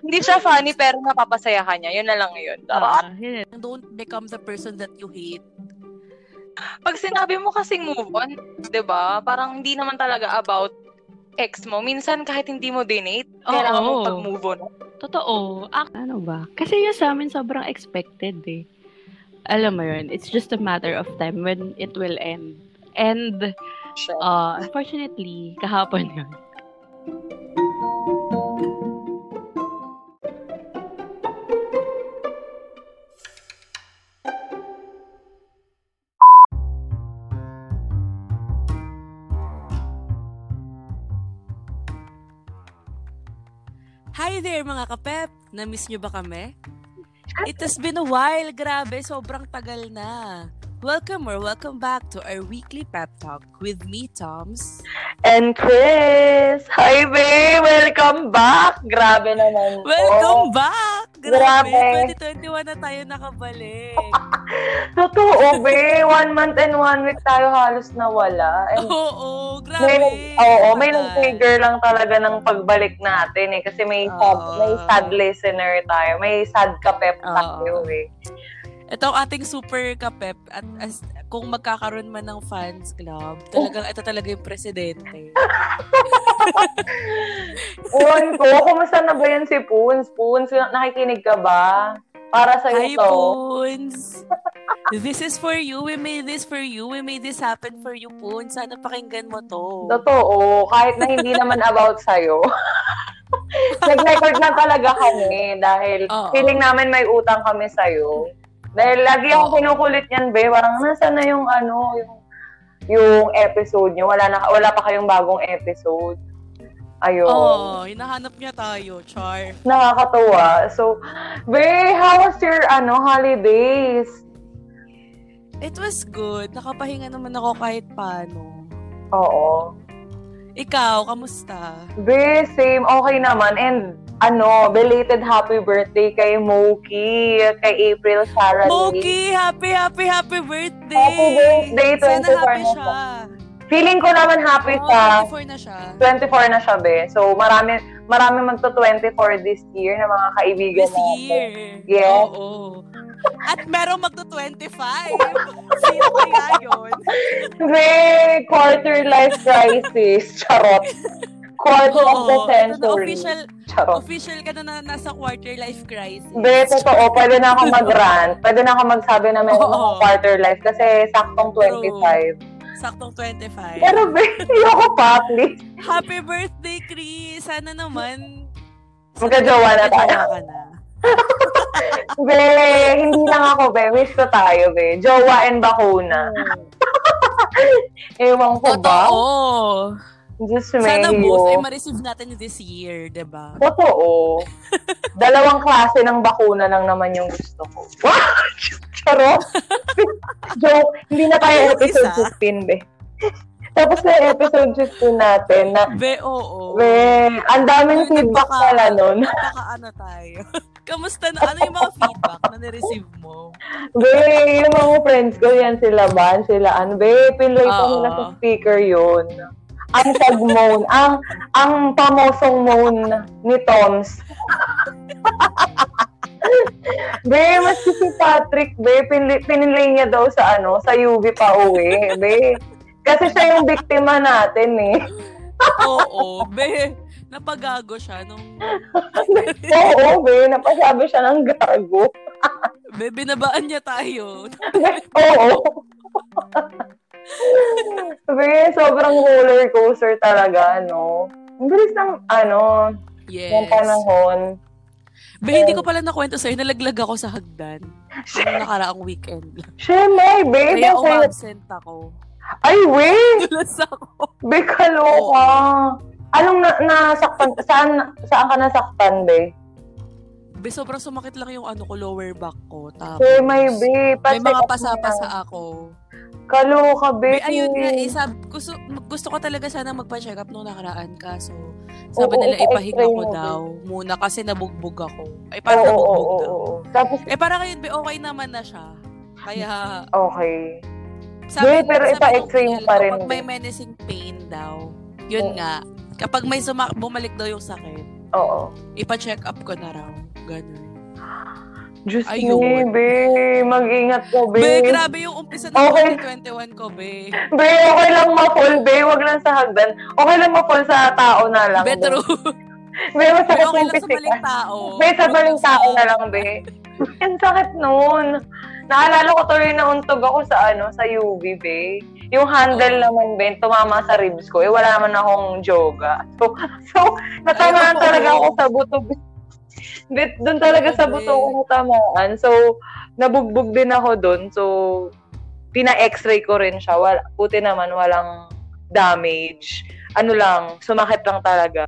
Hindi siya funny pero napapasaya ka niya. Yun na lang yun. Ah, yun. Don't become the person that you hate. Pag sinabi mo kasing move on, 'di ba? Parang hindi naman talaga about ex mo. Minsan kahit hindi mo dinate, kailangan mo pag-move on. Totoo. Ak- Ano ba? Kasi yung sa amin sobrang expected eh. Alam mo yun, it's just a matter of time when it will end. And, uh, unfortunately, kahapon yun. There mga kapep! Na-miss nyo ba kami? It has been a while. Grabe, sobrang tagal na. Welcome or welcome back to our weekly pep talk with me, Toms. And Chris! Hi, babe! Welcome back! Grabe naman. Welcome back! Grabe, Grabe. 2021 na tayo nakabalik. Totoo, babe! One month and one week tayo halos nawala. And Oo, grabe. may, oo, may nag-trigger lang talaga ng pagbalik natin eh. Kasi may sad, Oo. may sad listener tayo. May sad kapep Oo. tayo eh. Ito ang ating super kapep at as, kung magkakaroon man ng fans club, talagang ito talaga yung presidente. Ewan ko, kumusta na ba yan si Poons? Poons, nakikinig ka ba? Para sa'yo Hi, to. Poons! This is for you. We made this for you. We made this happen for you, Poons. Sana pakinggan mo to. Totoo, kahit na hindi naman about sa'yo. Nag-record na talaga kami dahil feeling namin may utang kami sa'yo. Dahil lagi akong Oo. kinukulit yan, be. Parang nasa na yung ano, yung yung episode nyo. Wala, na, wala pa kayong bagong episode. Ayun. Oh, hinahanap niya tayo, Char. Nakakatuwa. So, be, how was your ano, holidays? It was good. Nakapahinga naman ako kahit paano. Oo. Ikaw, kamusta? Be, same. Okay naman. And, ano, belated happy birthday kay Moki, kay April Sarah Lee. Moki, happy, happy, happy birthday! Happy birthday, Sana 24 happy na siya. Feeling ko naman happy Oo, siya. 24 na siya. 24 na siya, be. So, marami, marami magto-24 this year na mga kaibigan This natin. year. Yes. Oo. At merong magto-25. Sino kaya yun? Be, quarter life crisis. Charot. Quarter of the Oo. Ito na, century. official, Charot. official ka na, na nasa quarter life crisis. Be, totoo. Pwede na ako mag-rant. Pwede na ako magsabi na may Oo. quarter life kasi saktong 25. Saktong 25. Pero, be, ayoko pa, please. Happy birthday, Chris! Sana naman Magkajowa na tayo. magkajowa ka na. Be, hindi lang ako, be. Wish ko tayo, be. Jowa and bakuna. Ewan ko ba? Totoo. Diyos Sana both ay ma-receive natin this year, 'di ba? Totoo. Dalawang klase ng bakuna lang naman yung gusto ko. Wow! Charot! Joke. Hindi na tayo episode Isa. 15, be. Tapos na yung episode 15 natin na, Be, oo. be, ang daming feedback pala nun. Baka ano tayo. Kamusta na? Ano yung mga feedback na na-receive mo? Be, yung mga friends ko, yan sila Ban, sila ano. Be, piloy ko Oo. nila sa speaker yun. Ang tag moan, ang ang pamosong moan ni Toms. be, mas si Patrick, be, pinili, pinili niya daw sa ano, sa UV pa uwi, be. Kasi siya yung biktima natin eh. Oo, be. Napagago siya nung... Oo, be, napasabi siya ng gago. Be, binabaan niya tayo. Oo. be, sobrang roller coaster talaga, no? Ang bilis ng, ano, Yes. yung panahon. Be, hindi ko pala nakwento sa'yo. Nalaglag ako sa hagdan. Nung nakaraang weekend. Shemay, be, Kaya umabsent ako. Ay, wait! Tulas ako. Be, kaloka. Anong na, nasaktan? Saan, saan ka nasaktan, be? Be, sobrang sumakit lang yung ano ko, lower back ko. Tapos, Shemay, be. may mga pa-check up pasa-pasa ako. Kaloka, be. Be, ayun nga, eh, sab, gusto, gusto ko talaga sana magpa-check up nung nakaraan. Kaso, sabi Oo, nila, oo, ipahinga pa-x-ray ko mo, daw. Muna kasi nabugbog ako. Ay, Oo, parang oo, nabugbog oo, daw. oo. Tapos, Eh, parang ngayon, be, okay naman na siya. Kaya, okay. sabi, Be, pero mo pa rin, Kapag may be. menacing pain daw, yun Oo. nga, kapag may suma- bumalik daw yung sakit, Oo. Ipa-check up ko na raw. Ganun. Diyos Ayun. me, be. Mag-ingat ko, be. Be, grabe yung umpisa ng Okay. 2021 ko, be. Be, okay lang ma-fall, be. Wag lang sa hagdan. Okay lang ma-fall sa tao na lang. Be, true. Be, Be, masakit okay yung lang sa physical. maling tao. Be, sa maling tao na lang, be. Ang sakit nun. Naalala ko tuloy na untog ako sa ano, sa UV, be. Yung handle naman, be, tumama sa ribs ko. Eh, wala naman akong yoga. So, so natamaan talaga ako sa buto, doon talaga sa buto ko natamaan. So, nabugbog din ako doon. So, pina-x-ray ko rin siya. Wala, puti naman, walang damage. Ano lang, sumakit lang talaga.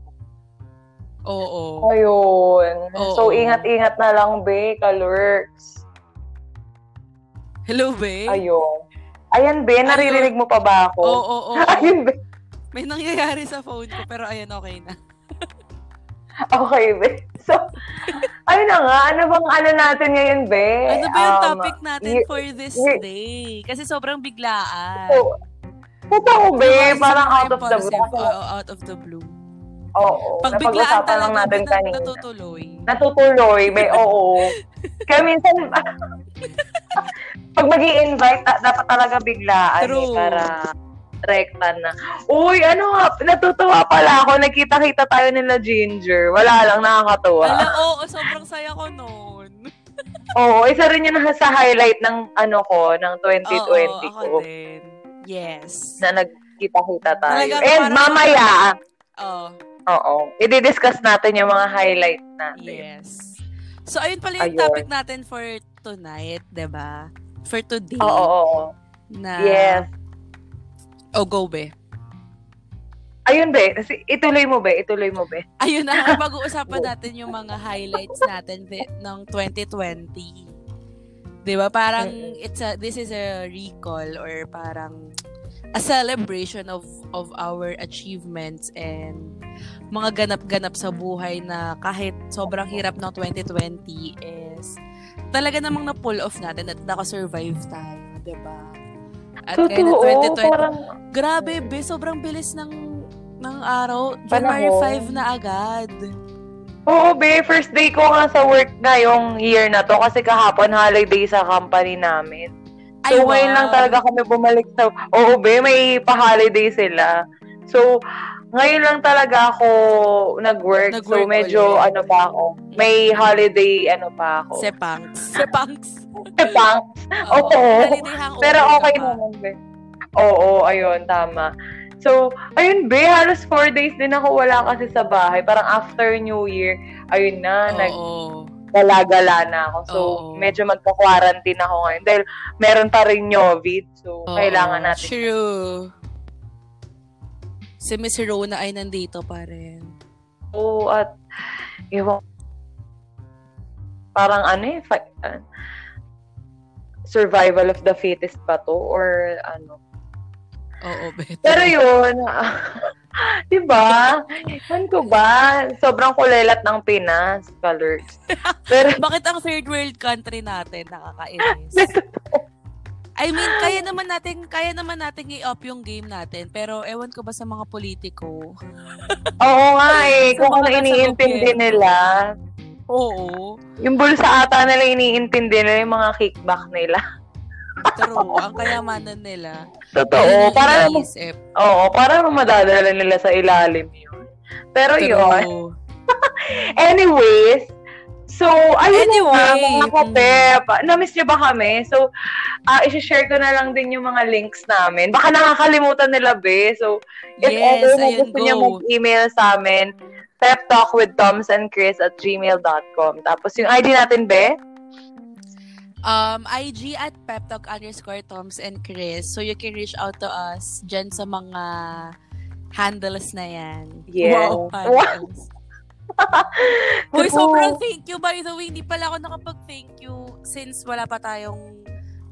Oo. Ayun. Oo. So, ingat-ingat na lang, be, kalurks. Hello, be? Ayun. Ayan, be, naririnig mo pa ba ako? Oo, oo, oo. Ayun, be. May nangyayari sa phone ko, pero ayan, okay na. Okay, be. So, ayun na nga. Ano bang ano natin ngayon, be? Ano ba yung Um, topic natin y- for this y- day? Kasi sobrang biglaan. So, totoo, be. Diba, Parang out of the blue. Oo, out of the blue. Oo. Pag biglaan talaga, natin kanina. natutuloy. Natutuloy, be. Oo. Kaya minsan, pag mag invite dapat talaga biglaan eh, True. para rekta na. Uy, ano nga, natutuwa pala ako. Nakita-kita tayo nila Ginger. Wala lang, nakakatuwa. Ala, oo, sobrang saya ko noon. Oo, isa rin yun sa highlight ng ano ko, ng 2020 Oo, ko. ako din. Yes. Na nagkita-kita tayo. Talaga, And parang- mamaya, Oo, oo, i-discuss natin yung mga highlight natin. yes. So, ayun pala yung Ayun. topic natin for tonight, 'di ba? For today. Oo, oo, oo. Na, Yes. Oh, go, be. Ayun, be. Ituloy mo, be. Ituloy mo, be. Ayun na, pag-uusapan natin yung mga highlights natin be- ng 2020. 'Di ba? Parang it's a this is a recall or parang a celebration of of our achievements and mga ganap-ganap sa buhay na kahit sobrang hirap ng 2020 is talaga namang na-pull off natin at naka-survive tayo, 'di ba? At kaya na Totoo, 2020, parang, grabe, be, sobrang bilis ng ng araw. January Panahon. 5 na agad. oo, be. First day ko nga sa work ngayong year na to kasi kahapon holiday sa company namin. Ay, So, ngayon lang wow. talaga kami bumalik sa... Oo, be, may pa-holiday sila. So, ngayon lang talaga ako nag-work. so, Nag-work medyo, ulit. ano pa ako, may holiday, ano pa ako. Sepangs. Sepangs. Sepang. Oo. Hangover Pero ka okay naman, be. Oo, ayun, tama. So, ayun, be, halos four days din ako wala kasi sa bahay. Parang after New Year, ayun na, nag Oo. galagala na ako. So, Oo. medyo magka-quarantine ako ngayon. Dahil meron pa rin COVID. So, Oo. kailangan natin. True. Si Miss Rona ay nandito pa rin. Oo, at, ewan, parang ano eh, fi- uh, survival of the fittest ba to? Or ano? Oo, better. Pero yun, di ba? Yan ko ba? Sobrang kulelat ng Pinas, colors. Pero, Bakit ang third world country natin nakakainis? I mean, kaya naman natin, kaya naman natin i-up yung game natin, pero ewan ko ba sa mga politiko? oo nga eh, kung ano iniintindi gobyerno. nila. Oo. Yung bulsa ata nila iniintindi nila yung mga kickback nila. True. ang kayamanan nila. Totoo. Yun Para, iniisip. oo, para madadala nila sa ilalim yun. Pero yun, True. anyways, so, ayun Anyway, na mga kapep. Na-miss niyo ba kami? So, ah isi-share ko na lang din yung mga links namin. Baka nakakalimutan nila, be. So, if Yes, ever na gusto go. mag-email sa amin, peptalkwithtomsandchris at gmail.com. Tapos yung ID natin, be? Um, IG at peptalk underscore Toms and Chris. So you can reach out to us dyan sa mga handles na yan. Yes. Wow, handles. Uy, sobrang thank you. By the way, hindi pala ako nakapag-thank you since wala pa tayong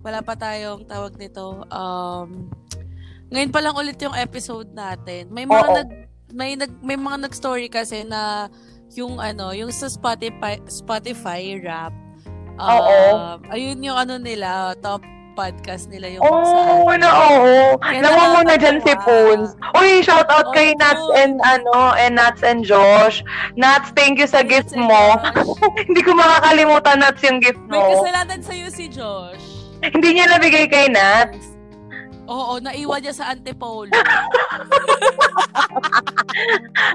wala pa tayong tawag nito. Um, ngayon pa lang ulit yung episode natin. May mga Oo. nag may nag may mga nag-story kasi na yung ano, yung sa Spotify Spotify rap. Oo. Um, ayun yung ano nila, top podcast nila yung Oo, sa oh, na oo. Kaya Namamuna dyan si. Poons. Uy, shout out kay Oo. Nats and ano, and Nats and Josh. Nats, thank you sa Nats gift mo. Hindi ko makakalimutan Nats yung gift May mo. kasalanan sa'yo si Josh. Hindi niya nabigay kay Nats. Oo, naiwan niya sa Antipolo.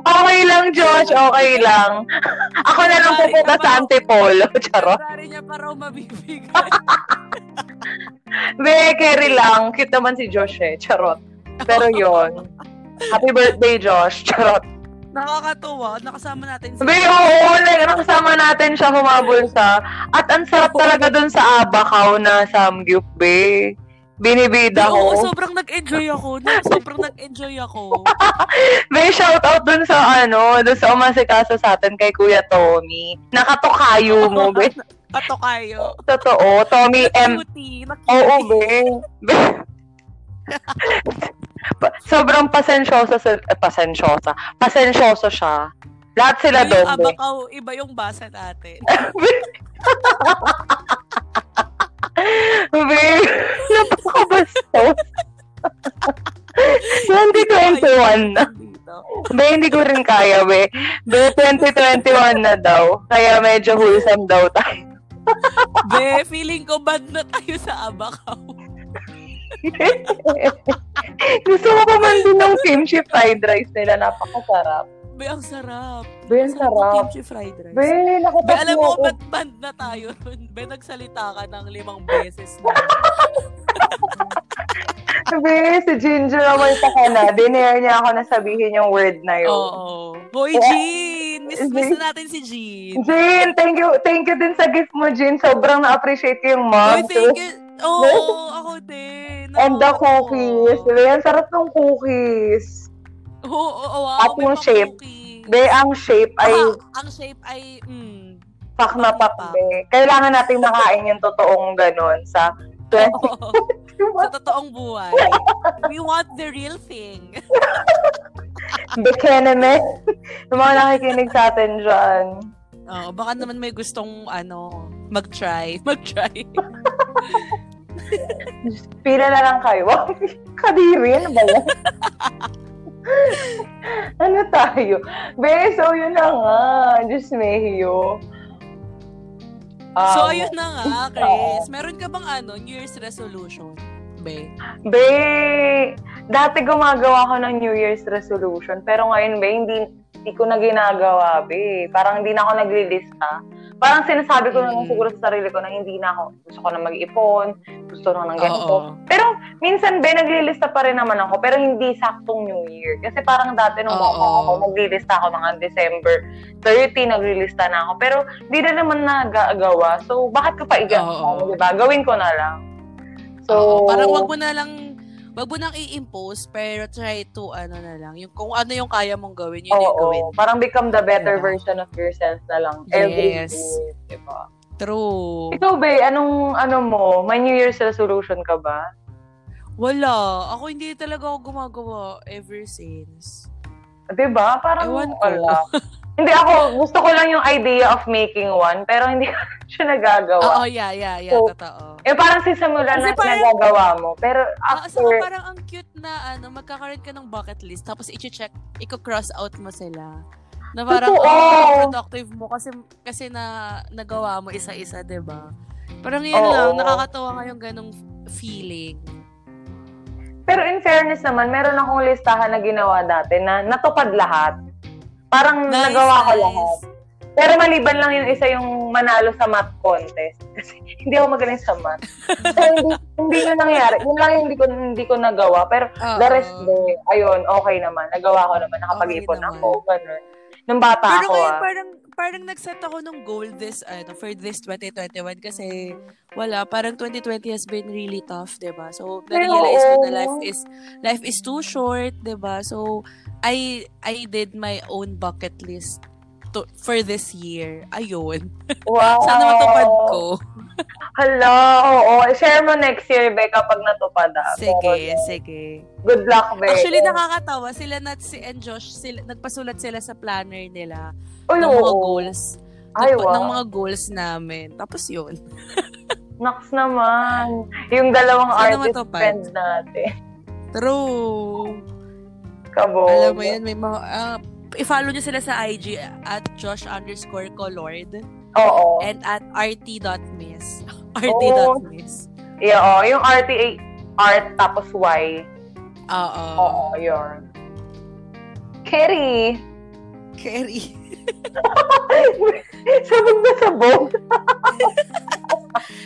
Okay lang, Josh. Okay lang. Ako na lang pupunta sa Antipolo. Charot. Sorry niya pa raw mabibigay. Be, carry lang. Cute naman si Josh eh. Charot. Pero yon. Happy birthday, Josh. Charot. Nakakatuwa. Nakasama natin si Be, oo. Like, nakasama natin siya humabol sa... At ang sarap talaga dun sa Abacaw na Samgyup, be. Binibida Oo, ko. sobrang nag-enjoy ako. Na, sobrang nag-enjoy ako. May shout out dun sa ano, dun sa umasikaso sa atin kay Kuya Tommy. Nakatokayo mo, be. Ato kayo. Totoo. Tommy M. Oo, be. Sobrang pasensyoso sa... Eh, pasensyosa. Pasensyoso siya. Lahat sila Iba doon, yung abakaw, iba yung basa natin. Be, napakabastos. 2021 na. Be, hindi ko rin kaya, be. Be, 2021 na daw. Kaya medyo wholesome daw tayo. Be, feeling ko bad na tayo sa abakaw. Gusto ko pa man din ng kimchi fried rice nila. Napakasarap. Be, ang sarap. Be, ang sarap. Kimchi fried rice. Be, Be, nakatapos alam mo, ako. ba't band na tayo? Be, nagsalita ka ng limang beses na. Be, si Ginger naman sa kana. Dinare niya ako na sabihin yung word na yun. Oo. Hoy, Jean! Miss, miss na natin si Jean. Jean, thank you. Thank you din sa gift mo, Jean. Sobrang na-appreciate ko yung Hoy, mom. thank you. Oo, ako din. And the Oo. cookies. Be, ang sarap ng cookies. Oo, oo, oo. At may yung shape. Be, ang shape ay Ah, ang shape ay, mm, pak na pak be. Kailangan nating makain yung totoong ganun sa 20. oo. sa totoong buhay. We want the real thing. Bekeneme. yung mga nakikinig sa atin dyan. Oo, baka naman may gustong, ano, mag-try. Mag-try. Pila na lang kayo. Kadiri, ano ba yan? ano tayo? Be, so yun na nga. Diyos mehiyo. so, Um, ayun na nga, Chris. Meron ka bang, ano, New Year's resolution? Be. Be, dati gumagawa ko ng New Year's resolution. Pero ngayon, be, hindi, hindi ko na ginagawa, be. Parang hindi na ako naglilista. Parang sinasabi ko Mm. siguro sa sarili ko na hindi na ako. Gusto ko na mag-ipon. Gusto ko na ng ganito. Oo. Pero minsan, be, naglilista pa rin naman ako. Pero hindi saktong New Year. Kasi parang dati nung Oo. ako, naglilista ako mga December 30, naglilista na ako. Pero hindi na naman nagagawa. So, bakit ko pa i-gawin? Diba? Gawin ko na lang. So, Oo, parang wag mo na lang, wag mo nang i-impose, pero try to, ano na lang, yung, kung ano yung kaya mong gawin, yun yung Oo, gawin. parang become the better Diba? version of yourself na lang. Every Yes. day, diba? True. Ikaw, be, anong, ano mo, may New Year's resolution ka ba? Wala. Ako hindi talaga ako gumagawa ever since. Diba? Parang, Ewan ko. wala. hindi ako, gusto ko lang yung idea of making one, pero hindi siya nagagawa. Oo, yeah, yeah, yeah, So, totoo. Eh, parang sisimulan Kasi na parang- nagagawa mo. Pero Ah, after, saka parang ang cute na, ano, magkakaroon ka ng bucket list, tapos i-check, i-cross out mo sila. Na parang, Totoo. oh, productive mo kasi, kasi na, nagawa mo isa-isa, 'di ba Parang yun Oo. lang, nakakatawa nga yung ganong feeling. pero in fairness naman, meron akong listahan na ginawa dati na natupad lahat. Parang Nice, nagawa ko nice. lahat. Pero maliban lang yung isa yung manalo sa math contest. Kasi hindi ako magaling sa math. So, hindi, hindi yun nangyari. Yun lang yung hindi ko, hindi ko nagawa. Pero the rest, de, ayun, okay naman. Nagawa ko naman. Nakapag-ipon Okay ako. Ganun. Nung bata Pero ako, ngayon, ah. parang, parang nag-set ako ng goal this, ano, for this 2021 kasi wala, parang 2020 has been really tough, 'di ba So, na-realize ko na life is, life is too short, 'di ba So, I, I did my own bucket list to, for this year. Ayun. Wow. Sana matupad ko. Hala, oo. Share mo next year, Be, kapag natupad, ah. Sige, Pero, sige. Good luck, Be. Actually, nakakatawa. Sila Nat si and Josh, sila, nagpasulat sila sa planner nila Uy, ng mga oo. goals. Ay, Nagpa- wow. Ng mga goals namin. Tapos yun. Naks naman. Yung dalawang Sana artist matupad. friends natin. True. Kabo. Alam mo yan, may mga... ah, i-follow nyo sila sa IG at Josh underscore Colored Oo. and at rt.miss. rt.miss. Yeah, oh, yung RTA, art tapos Y. Oo. Oo, yun. Kerry. Kerry. sabog na sabog.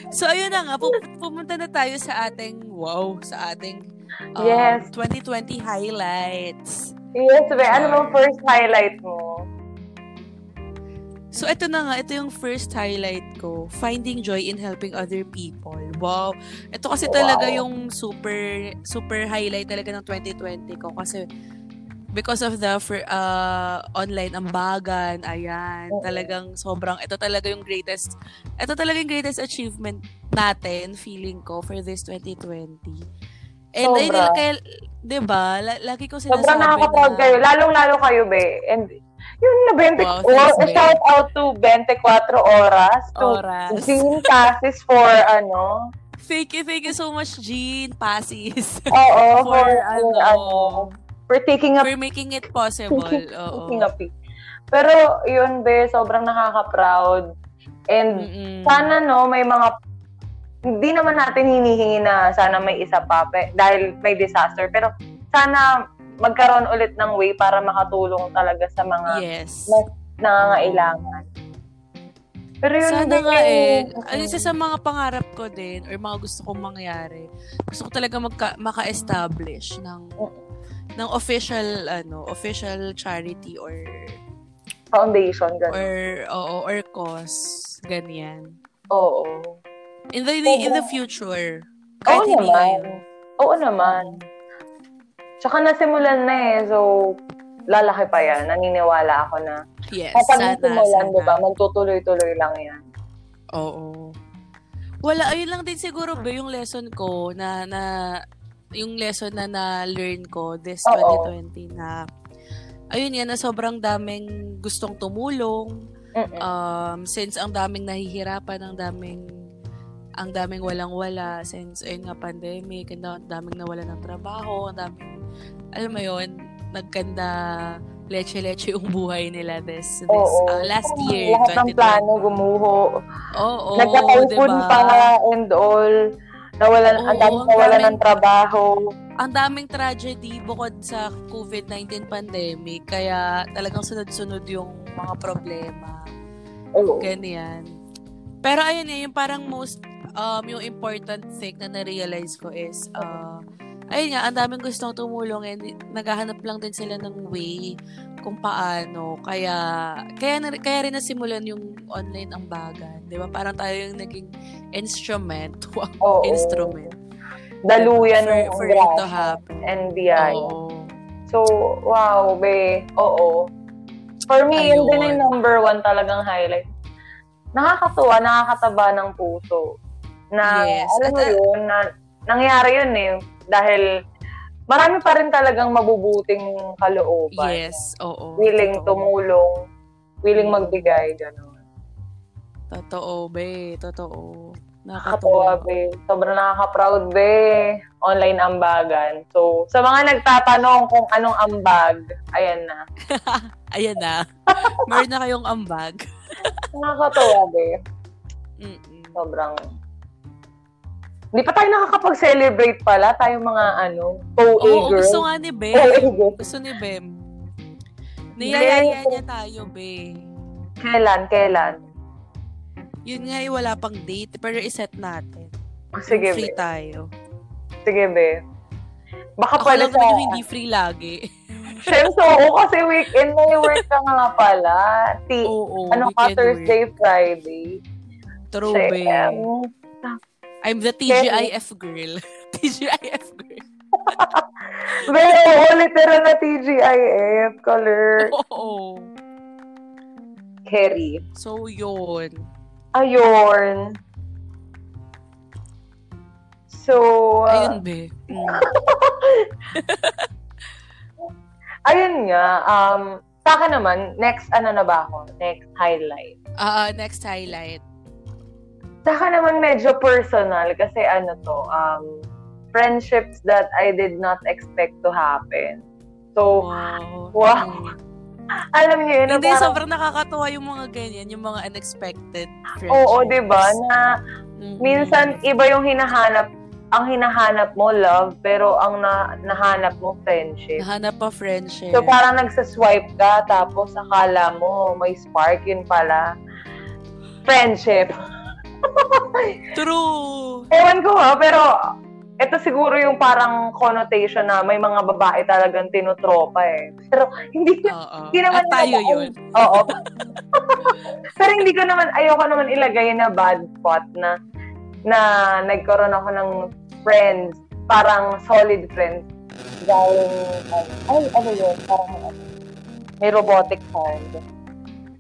So, ayun na nga. pu- pumunta na tayo sa ating, wow, sa ating um, Yes. 2020 highlights. Yes, be. Ano bang first highlight mo? So, ito na nga. Ito yung first highlight ko. Finding joy in helping other people. Wow. Ito kasi talaga Wow. yung super, super highlight talaga ng 2020 ko. Kasi, because of the for, uh, online ambagan, ayan, talagang sobrang, ito talaga yung greatest, ito talaga yung greatest achievement natin, feeling ko, for this 2020. And, ayun, Sobra. kaya, di ba, la- lagi ko sinasabi Sobrang nakaka-proud na- kayo. Lalong-lalo kayo, be. And yun na 20, Wow, thanks, shout out to 24 oras, to Oras. Jean Cassis for ano, Thank you, thank you so much, Jean Passis. oo, For, for, ano, ano, for taking up for making it possible. Oo. taking up Pero yun, be, sobrang nakaka-proud. And Mm-mm. sana no, may mga hindi naman natin hinihingi na sana may isa pa pe, dahil may disaster. Pero sana magkaroon ulit ng way para makatulong talaga sa mga Yes. nangangailangan. Pero yun, Sana din, nga eh. Ay, isa sa mga pangarap ko din or mga gusto kong mangyari, gusto ko talaga magka, maka-establish ng ng official ano, official charity or foundation, gano'n. or oo, or cause ganyan. Oo. In the in the future. Oo Kahit hindi naman. ngayon. Oo naman. Tsaka nasimulan na eh. So, lalaki pa yan. Naniniwala ako na Yes, kapag sana, nasimulan, sana. di ba, magtutuloy-tuloy lang yan. Oo. Wala, ayun lang din siguro ba yung lesson ko na, na yung lesson na na-learn ko this Oo. 2020 na ayun yan, na sobrang daming gustong tumulong. Mm-mm. Um, since ang daming nahihirapan, ang daming ang daming walang-wala since ayun nga pandemic, ang da- daming nawala ng trabaho, ang daming alam mo yun, nagkanda leche-leche yung buhay nila this, this Oo. uh, last Oo, year, Lahat ng 2020. plano gumuho. Oo, Nagka-typhoon diba? pa and all. Nawalan, Oo, ang dami ang nawalan daming- ng trabaho. Ang daming tragedy bukod sa COVID-19 pandemic, kaya talagang sunod-sunod yung mga problema. Oo. Ganyan. Pero ayun eh, yung parang most, um, yung important thing na na-realize ko is, uh, ayun nga, ang daming gustong tumulong and naghahanap lang din sila ng way kung paano. Kaya, kaya, na, kaya rin nasimulan yung online ambagan. Di ba? Parang tayo yung naging instrument. Wow, Oo. instrument. Daluyan For- ng for it to happen. Oo. So, wow, be. Oo. For me, yun din yung number one talagang highlight. Nakakatuwa, nakakataba ng puso. Na, Yes. alam mo yun, na, nangyari yun eh. Dahil, marami pa rin talagang mabubuting kalooban. Yes, oo. Willing Totoo. tumulong, willing magbigay, gano'n. Totoo, be. Totoo. Nakakatuwa, Nakakatuwa. be. Sobrang nakaka-proud, be. Online ambagan. So, sa mga nagtatanong kung anong ambag, ayan na. Ayan na. Meron na kayong ambag. Nakakatuwa, be. Mm-mm. Sobrang... Hindi pa tayo nakakapag-celebrate pala. Tayo mga, ano, OA Oo, girls. gusto nga ni Bem. Gusto ni Bem. Niyayaya niya tayo, be. Kailan? Kailan? Yun nga, eh, wala pang date. Pero iset natin. Sige, Free be. tayo. Sige, be. Baka Ako pala lang sa... hindi free lagi. Siyempre, oo, kasi weekend may work ka nga pala. Ti, Oo, ano ka, Thursday, Friday. True, Shit, be. I'm the TGIF girl. TGIF girl. Be, oo, literal na TGIF, color. Oo. Kerry. So, yun. Ayun. So, uh, Ayun, be. Mm. ayun nga, um, sa akin naman, next, ano na ba ako? Next highlight. Ah, ah, next highlight. Saka naman medyo personal kasi ano to, um, friendships that I did not expect to happen. So, Wow. wow. alam niyo yun, Hindi, parang- sobrang nakakatuwa yung mga ganyan, yung mga unexpected friendships. Oo, di ba? Na Mhm. minsan iba yung hinahanap, ang hinahanap mo love, pero ang na, nahanap mo friendship. Nahanap pa friendship. So parang nagsaswipe ka, tapos akala mo may spark, yun pala. Friendship. True. Ewan ko ha, pero ito siguro yung parang connotation na may mga babae talagang tinutropa eh. Pero hindi ko, hindi naman At tayo nila- yun. Oo. pero hindi ko naman, ayoko naman ilagay na bad spot na na nagkaroon ako ng friends, parang solid friends. Galing, ano, ay, ano yun, parang ano, may robotic sound.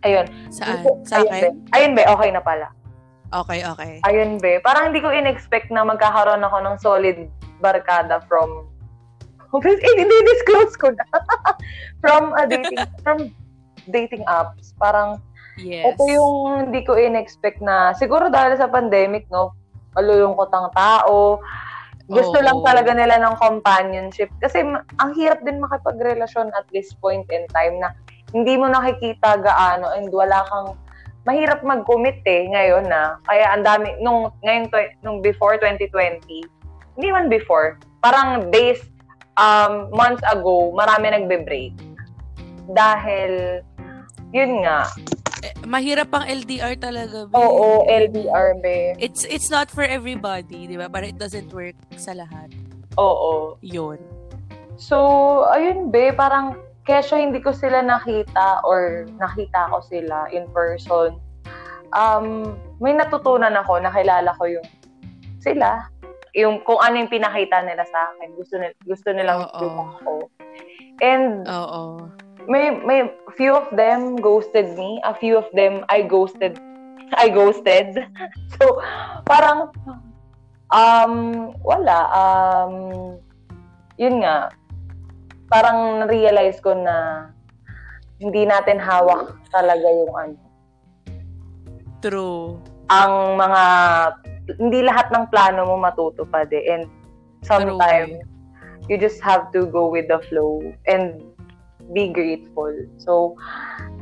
Ayun. Saan? Sa ayun, akin? Ayun be, okay na pala. Okay, okay. Ayun be, parang hindi ko in-expect na magkakaroon ako ng solid barkada from eh, hindi disclose ko na. from a dating from dating apps. Parang Yes. ito yung hindi ko in-expect na siguro dahil sa pandemic, no, malulungkot ang tao. Gusto Oo. lang talaga nila ng companionship. Kasi ang hirap din makipagrelasyon at this point in time na hindi mo nakikita gaano and wala kang mahirap mag-commit eh ngayon na. Kaya ang dami nung ngayon tw- nung before 2020, hindi man before, parang days um months ago, marami nagbe-break. Dahil yun nga. Eh, mahirap ang LDR talaga. be. Oo, LDR be. It's it's not for everybody, di ba? But it doesn't work sa lahat. Oo. Yun. So, ayun be, parang kesyo hindi ko sila nakita or nakita ko sila in person. Um, may natutunan ako, nakilala ko yung sila. Yung kung ano yung pinakita nila sa akin. Gusto, nila, gusto nilang makita ko. And Oo. may may few of them ghosted me, a few of them I ghosted I ghosted. So parang um wala um yun nga parang realize ko na hindi natin hawak talaga yung ano True. ang mga hindi lahat ng plano mo matutupad eh and sometimes you just have to go with the flow and be grateful. So,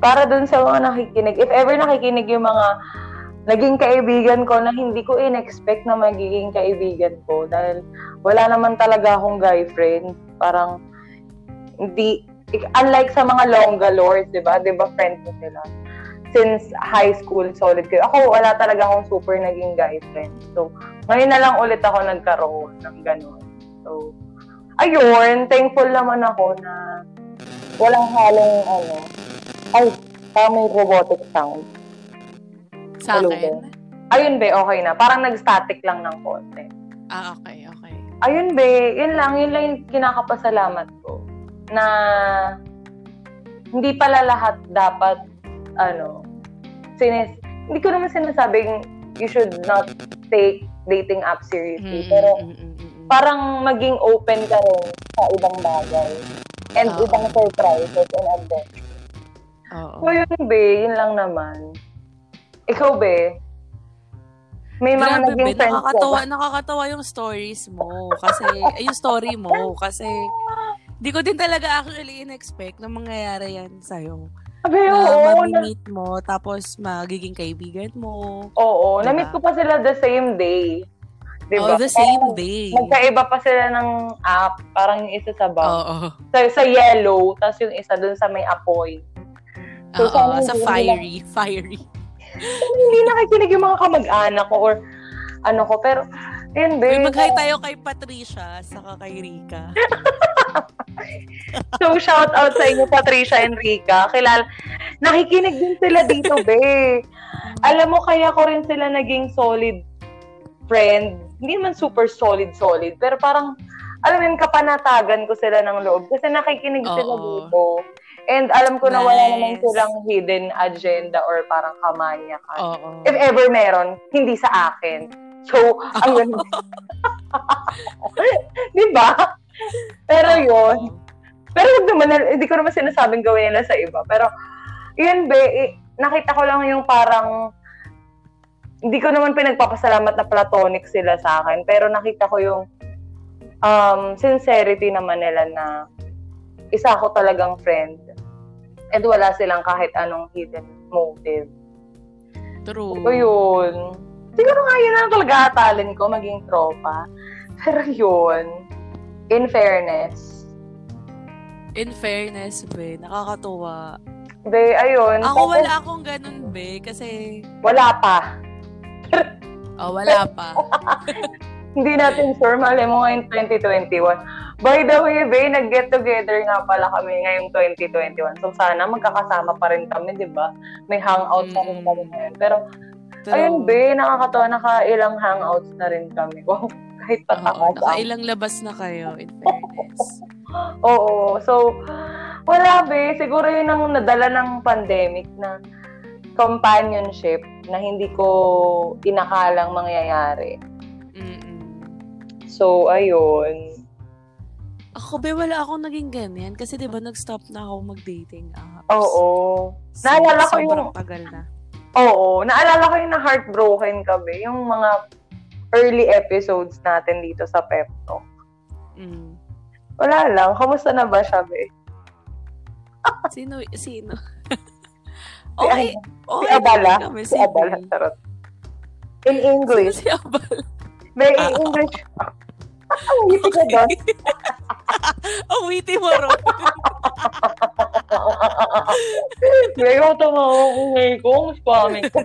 para dun sa mga nakikinig, if ever nakikinig yung mga naging kaibigan ko na hindi ko in-expect na magiging kaibigan ko dahil wala naman talaga akong guy friend. Parang, hindi, unlike sa mga longga lords, di ba? Di ba friends ko sila? Since high school, solid kayo. Ako, wala talaga akong super naging guy friend. So, ngayon na lang ulit ako nagkaroon ng ganun. So, ayun, thankful naman ako na walang halong ano. Ay, parang may robotic sound. Sa Hello, akin? Ayun be, okay na. Parang nag-static lang ng konti. Ah, okay, okay. Ayun be, yun lang, yun lang yung kinakapasalamat ko. Na hindi pala lahat dapat, ano, sinis, hindi ko naman sinasabing you should not take dating app seriously. Mm, Pero mm, mm, mm, parang maging open ka rin sa ibang bagay. And Oo. ibang surprises and adventures. Oo. So yun, be, yun lang naman. Ikaw, be, may mga Grabe, naging Ben. friends Nakakatawa, ka ba? nakakatawa yung stories mo. Kasi, eh, yung story mo. Kasi, di ko din talaga actually in-expect na mangyayari yan sa'yo. Sabi, Na oo, na, mamimit mo, tapos magiging kaibigan mo. oo, Diba? na-meet ko pa sila the same day. Diba? Oh, the same Parang day. Magkaiba pa sila ng app. Parang yung isa sa bang. Oo. Sa, sa yellow, tapos yung isa dun sa may apoy. So, Oo, sa hindi fiery. Fiery. hindi nakikinig yung mga kamag-anak ko or ano ko. Pero, yun, Uy, be. mag-hi tayo kay Patricia, saka kay Rika. So, shout out sa inyo, Patricia and Rica. Kilala, nakikinig din sila dito, be. Alam mo, kaya ko rin sila naging solid friend. Hindi man super solid-solid, pero parang, alam mo kapanatagan ko sila ng loob. Kasi nakikinig sila Oo. dito. And alam ko na wala naman silang hidden agenda or parang kamanyakan. Oo. If ever meron, hindi sa akin. So, ang ganda. Di ba? Pero yun, pero wag naman, hindi ko naman sinasabing gawin nila sa iba. Pero, yun be, eh, nakita ko lang yung parang hindi ko naman pinagpapasalamat na platonic sila sa akin, pero nakita ko yung um, sincerity naman nila na isa ako talagang friend. And wala silang kahit anong hidden motive. True. So yun. Siguro nga yun ang talaga atalin ko, maging tropa. Pero yun, in fairness. In fairness, be, nakakatuwa. Be, ayun. Ako tapos- wala akong ganun, be, kasi, Wala pa. oh, wala pa. Hindi natin sure. Mali mo ngayon 2021. By the way, Be, nag-get together nga pala kami ngayong 2021. So, sana magkakasama pa rin kami, di ba? May hangout pa rin Mm. kami ngayon. Pero, True. ayun, Be, nakakatawa. Naka-ilang hangouts na rin kami. Wow, kahit Oo, patakas. nakailang labas na kayo, in fairness. Oo. So, wala, Be. Siguro yun ang nadala ng pandemic na companionship na hindi ko inakalang mangyayari. Mm-mm. So, ayun. Ako, be, wala akong naging ganyan. Kasi, di ba, nag-stop na ako mag-dating apps. Oo. So, Naalala ko yung- sobrang tagal na. Oo. Naalala ko yung na-heartbroken kami. Yung mga early episodes natin dito sa Pep Talk. Mm. Wala lang. Kamusta na ba siya, be? Sino? Sino? Si, okay. okay si Abala. kami, Si Abala. Charot. In Sino English. si Abala? May Ah, in English. Ang witty ka doon. Ang witty mo, Ro. May ako tumawa ko ngayon pamig ko.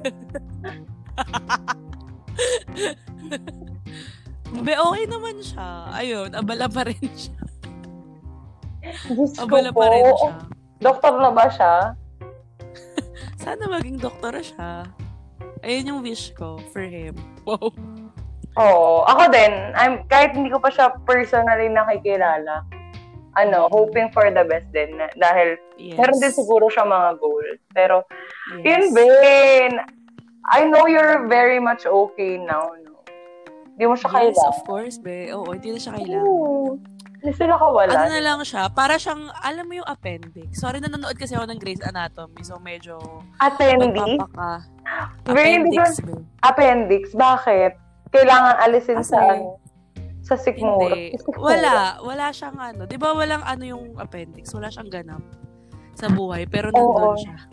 Be, okay naman siya. Ayun, abala pa rin siya. Diyos Abala pa rin siya. Doktor na ba siya? Sana maging doktora siya. Ayun yung wish ko for him. Wow. Oo. Ako din. I'm, kahit hindi ko pa siya personally nakikilala. Ano, hoping for the best din. na- Dahil Yes. meron din siguro siya mga goals. Pero, Yes. yun Ben. I know you're very much okay now, no? Hindi mo siya Yes, kailangan. of course, be. Oo, hindi na siya kailangan. Oo. Hindi sila kawalan. Ano na lang siya, para siyang, alam mo yung appendix. Sorry, nanonood kasi ako ng Grey's Anatomy, so medyo magpapaka. Appendix, ko- be. Appendix? Bakit? Kailangan alisin Kasi- sa ano? Sa sikmura. Hindi. Wala. Wala siyang ano. Di ba walang ano yung appendix? Wala siyang ganap sa buhay. Pero nandun Oo. siya.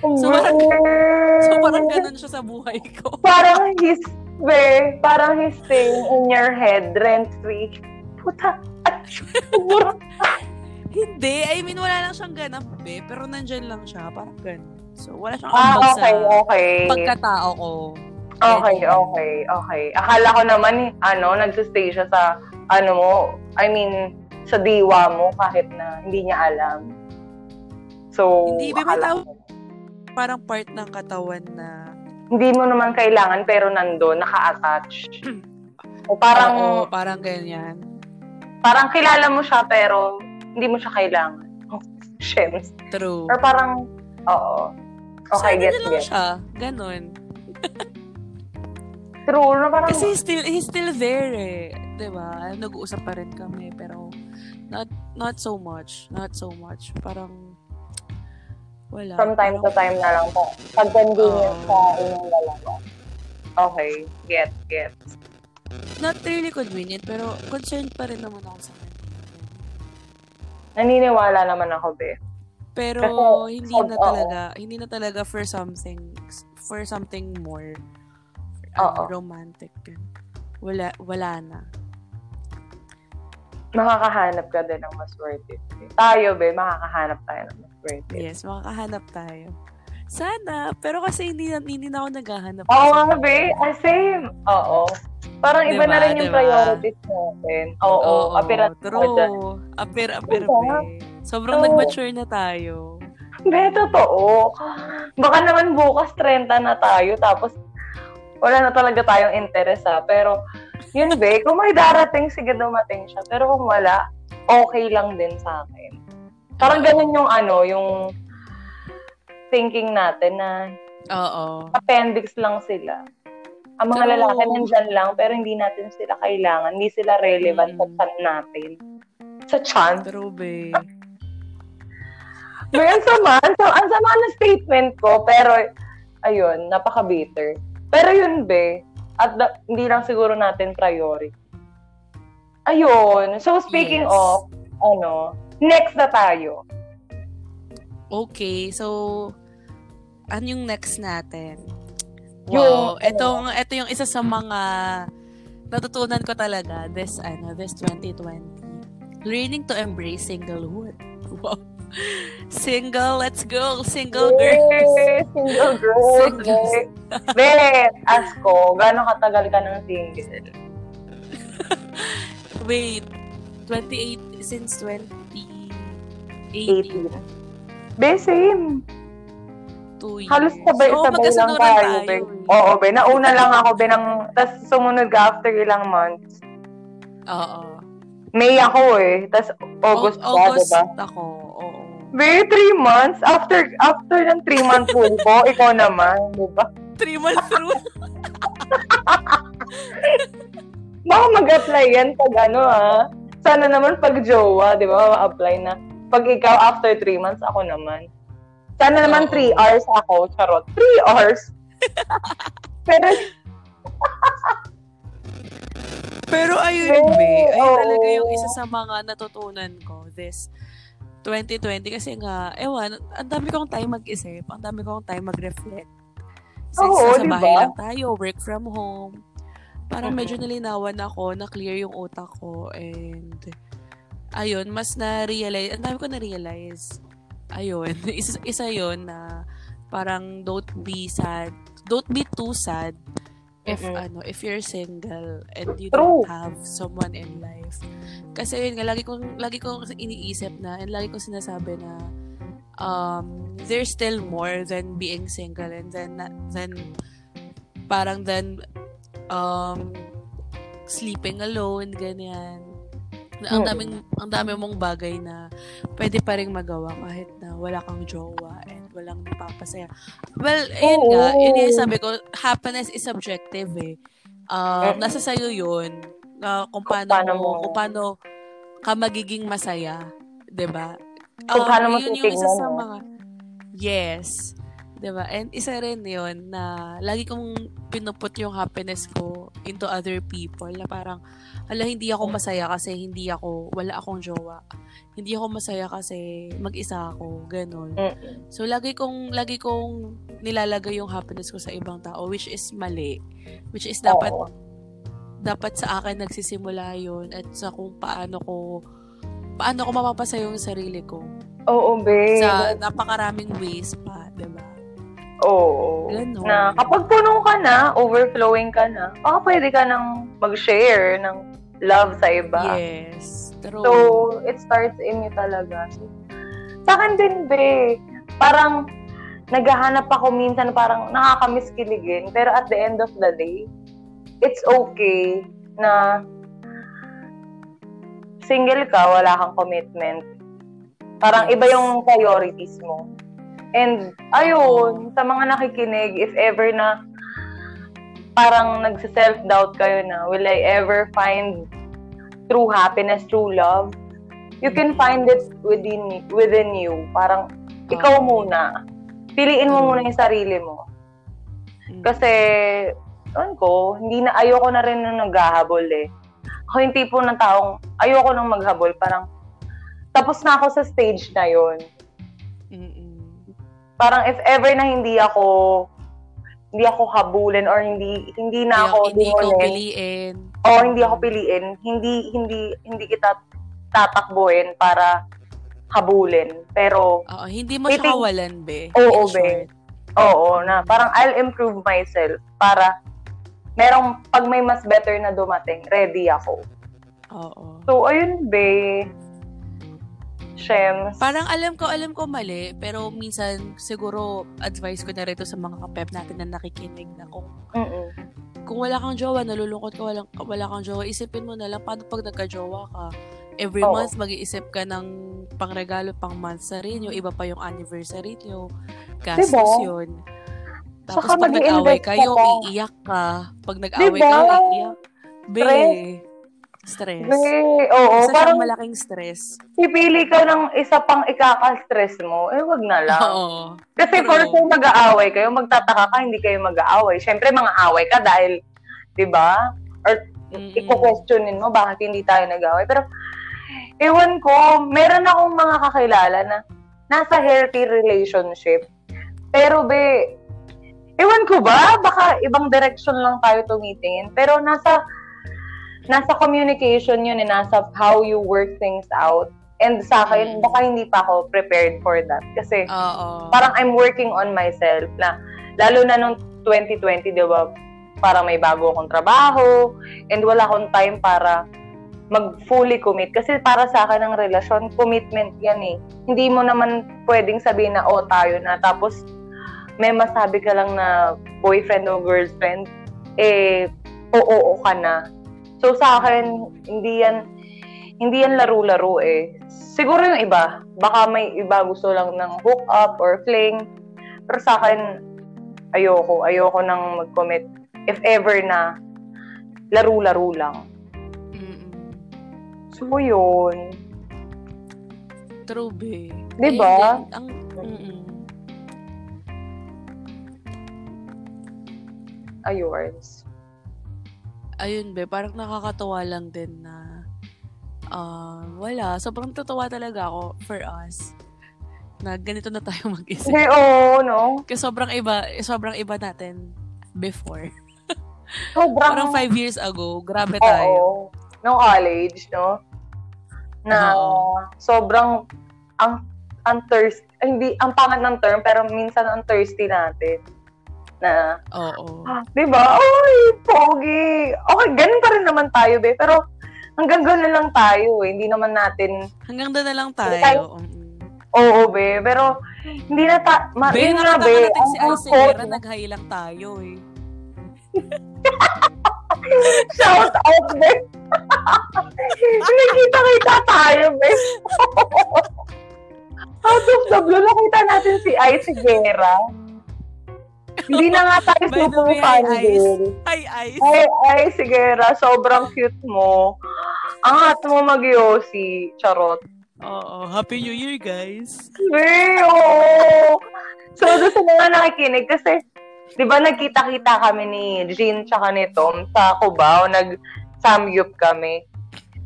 So, parang-. So parang ganun siya sa buhay ko. Parang he's, be, parang he's staying in your head, rent-free. Puta. Hindi. I mean, wala lang siyang ganap, be. Pero nandyan lang siya. Parang ganun. So, wala siyang ah, ambag okay, sa okay. pagkatao ko. Okay, Ganyan. okay, okay. Akala ko naman, ano, nagsistay siya sa, ano mo, I mean, sa diwa mo kahit na hindi niya alam. So, Hindi, be, may ko- Parang part ng katawan na hindi mo naman kailangan pero nando naka-attach. o parang, Oo, parang ganyan. parang kilala mo siya pero hindi mo siya kailangan. Oh, Shems. True. Or parang, oo. Okay, so, get, lang get. siya. Ganun. True, na parang, Kasi he's still, he's still there eh. 'Di ba? Nag-uusap pa rin kami, pero not not so much. Not so much. Parang, wala. from time to time na lang po. Pag convenient Oo. sa inyong dalawa. Okay, get, get. Not really convenient, pero concerned pa rin naman ako sa kanya. Naniniwala naman ako, be. Pero Kasi, hindi na talaga, hindi na talaga for something for something more Oo. romantic. Wala wala na. Makakahanap ka din ng mas worth it. Tayo, be, makakahanap tayo ng mas worth it. Yes, makakahanap tayo. Sana, pero kasi hindi na, hindi na ako naghahanap. Oo kasi- nga, be. Ah, same. Oo. Parang iba Diba, na rin yung diba? priorities natin. Oo. Oo, apirat ako true. dyan. Apir, apir, Diba? be. Sobrang Oo. nag-mature na tayo. Be, totoo. Baka naman bukas 30 na tayo, tapos wala na talaga tayong interest ha. Pero, yun be, kung may darating, sige dumating siya. Pero kung wala, okay lang din sa akin. Parang ganun yung ano, yung thinking natin na Oo. appendix lang sila. Ang mga True. lalaki nandyan lang, pero hindi natin sila kailangan. Hindi sila relevant sa Mm. chan natin. Sa chan. True, be. May ang sama. Ang sama, ang sama ng statement ko, pero ayun, napaka-bitter. Pero yun, be, at da- hindi lang siguro natin priority. Ayun. So, speaking Yes. of, ano, next na tayo. Okay, so ano yung next natin? Yung- Wow, etong ito yung isa sa mga natutunan ko talaga this ano, this 2020. Learning to embrace singlehood. Wow. Single, let's go, single girls. Yay! Single girls. Singles. Be, ask ko, gano'ng katagal ka ng single? Wait, 28 since 2018, 18. Be, same. two years. Halos sabay-sabay lang magkasunuran tayo, be. eh. Oo, be. Nauna lang ako, be, ng, tas sumunod ka after ilang months. Oo. May ako eh. Tas August Au- pa, August diba? ako, oo. Be, three months? After after ng three month pool ko, ikaw naman, diba? Three months through. Baka mag-apply yan pag ano ah. Sana naman pag jowa, di ba? Ma-apply na. Pag ikaw after three months, ako naman. Sana naman Oo. three hours ako. Charot. Three hours? Pero, Pero ayun, Oo, be. Ayun talaga yung isa sa mga natutunan ko this 2020 kasi nga, ewan, ang dami kong time mag-isip, ang dami kong time mag-reflect. Since Oo, nasa di bahay ba? lang tayo, work from home. Parang medyo nalinawan ako, na-clear yung utak ko, and ayun, mas na-realize, ang dami ko na-realize, ayun, isa, isa yun na parang don't be sad, don't be too sad if Mm-mm. ano if you're single and you True. don't have someone in life kasi yun nga lagi kong lagi kong iniisip na and lagi kong sinasabi na um there's still more than being single and then then parang then um sleeping alone ganyan ang daming ang dami mong bagay na pwede pa ring magawa kahit na wala kang jowa and walang napapasaya. Well, ayun Oo. nga, yun yung sabi ko, happiness is subjective eh. Um, Mm. nasa sayo yun, na kung Kung paano, paano mo, kung paano ka magiging masaya, 'di ba? Kung paano mo yun yung isa sa mga Yes. 'Di ba? And isa rin 'yon na lagi kong pinuput yung happiness ko into other people na parang hala hindi ako masaya kasi hindi ako wala akong jowa. Hindi ako masaya kasi mag-isa ako, ganun. Mm. So lagi kong lagi kong nilalagay yung happiness ko sa ibang tao which is mali. Which is dapat Oo. dapat sa akin nagsisimula yun at sa kung paano ko paano ko mapapasaya yung sarili ko Oo, be. sa napakaraming ways pa, 'di ba? Oo. Ganon. Na kapag puno ka na, overflowing ka na, baka pwede ka nang mag-share ng love sa iba. Yes. True. So, it starts in you talaga. So, sa akin din, be, parang naghahanap ako minsan parang nakakamiss kiligin. Pero at the end of the day, it's okay na single ka, wala kang commitment. Parang iba yung priorities mo. And, ayun, sa mga nakikinig, if ever na parang nagsa-self-doubt kayo na, will I ever find true happiness, true love? You can find it within within you. Parang, ikaw muna. Piliin mo muna yung sarili mo. Mm. Kasi, ano ko, hindi na, ayoko na rin nung naghahabol eh. Ako yung tipo ng taong, ayoko nang maghabol. Parang, tapos na ako sa stage na yon. Parang if ever na hindi ako hindi ako habulin or hindi hindi na ako hindi ko piliin. o hindi ako piliin, hindi hindi hindi kita tatakbuhin para habulin. Pero Oo, hindi mo siya kawalan, be. Oo, be. oo na parang I'll improve myself para merong pag may mas better na dumating, ready ako. Oo. So ayun be. Shems. Parang alam ko, alam ko mali, pero minsan siguro advice ko na rito sa mga kapep natin na nakikinig na kung Mm-mm. kung wala kang jowa, nalulungkot ka, wala, wala kang jowa, isipin mo na lang, paano pag nagka-jowa ka? Every Oo. month, mag-iisip ka ng pangregalo, pang month sa rin, yung iba pa yung anniversary nyo, gastos Diba? yun. Tapos Saka pag nag-away kayo, pa. iiyak ka. Pag nag-away Diba? kayo, iiyak. Be, Stress. Stress. Be, oo, Isa parang malaking stress. pipili ka ng isa pang ikaka-stress mo, eh wag na lang. Oo. Kasi True. for sure mag-aaway kayo, magtataka ka, hindi kayo mag-aaway. Siyempre, mga away ka dahil, di ba? Or Mm-mm. iko-questionin mo bakit hindi tayo nag-away. Pero, ewan ko, meron akong mga kakilala na nasa healthy relationship. Pero, be, ewan ko ba? Baka ibang direction lang tayo tumitingin. Pero nasa, nasa communication yun, eh, nasa how you work things out. And sa akin, Mm. baka hindi pa ako prepared for that. Kasi, Oo. parang I'm working on myself na lalo na nung 2020, di ba? Parang may bago akong trabaho and wala akong time para mag fully commit. Kasi para sa akin ang relasyon, commitment yan eh. Hindi mo naman pwedeng sabihin na, oh, tayo na. Tapos, may masabi ka lang na boyfriend o girlfriend, eh, oo, ka na. So, sa akin, hindi yan, hindi yan laro-laro eh. Siguro yung iba, baka may iba gusto lang ng hook up or fling. Pero sa akin, ayoko. Ayoko nang mag-commit. If ever na, laro-laro lang. Mm-mm. So, yun. True, be. Diba? Din, Ang, mm-mm. Awards. Ayun, be. Parang nakakatawa lang din na ah, wala. Sobrang tatawa talaga ako for us na ganito na tayo mag-isip. Hindi, oo, no? Kasi sobrang iba, sobrang iba natin before. Sobrang, Parang five years ago, grabe tayo. oo. Nung college, no? Na Oo. sobrang ang ang thirsty, hindi, ang pangat ng term, pero minsan ang thirsty natin. Na, Oo. ah, di ba? Uy, pogi. Okay, ganun pa rin naman tayo, be. Pero, hanggang ganun lang tayo, eh. Hindi naman natin, Hanggang doon na lang tayo. tayo- oo, be. Pero, hindi na ta, ma, Be, nakita be. natin si Alcera, nag-high lang tayo eh. Shout out, be. Nakita-kita tayo, be. Out of the blue, nakita natin si Ice Guerra. Hindi na nga tayo way, fan girl. Hi, Ice. Ay, ay, Guerra, sobrang cute mo. Ang at mo mag Charot. Oo. Happy New Year, guys. Hey, oo. So, doon sa mga nakikinig, kasi, di ba nagkita-kita kami ni Jean tsaka ni Tom sa Cubao, nag-samgyup kami.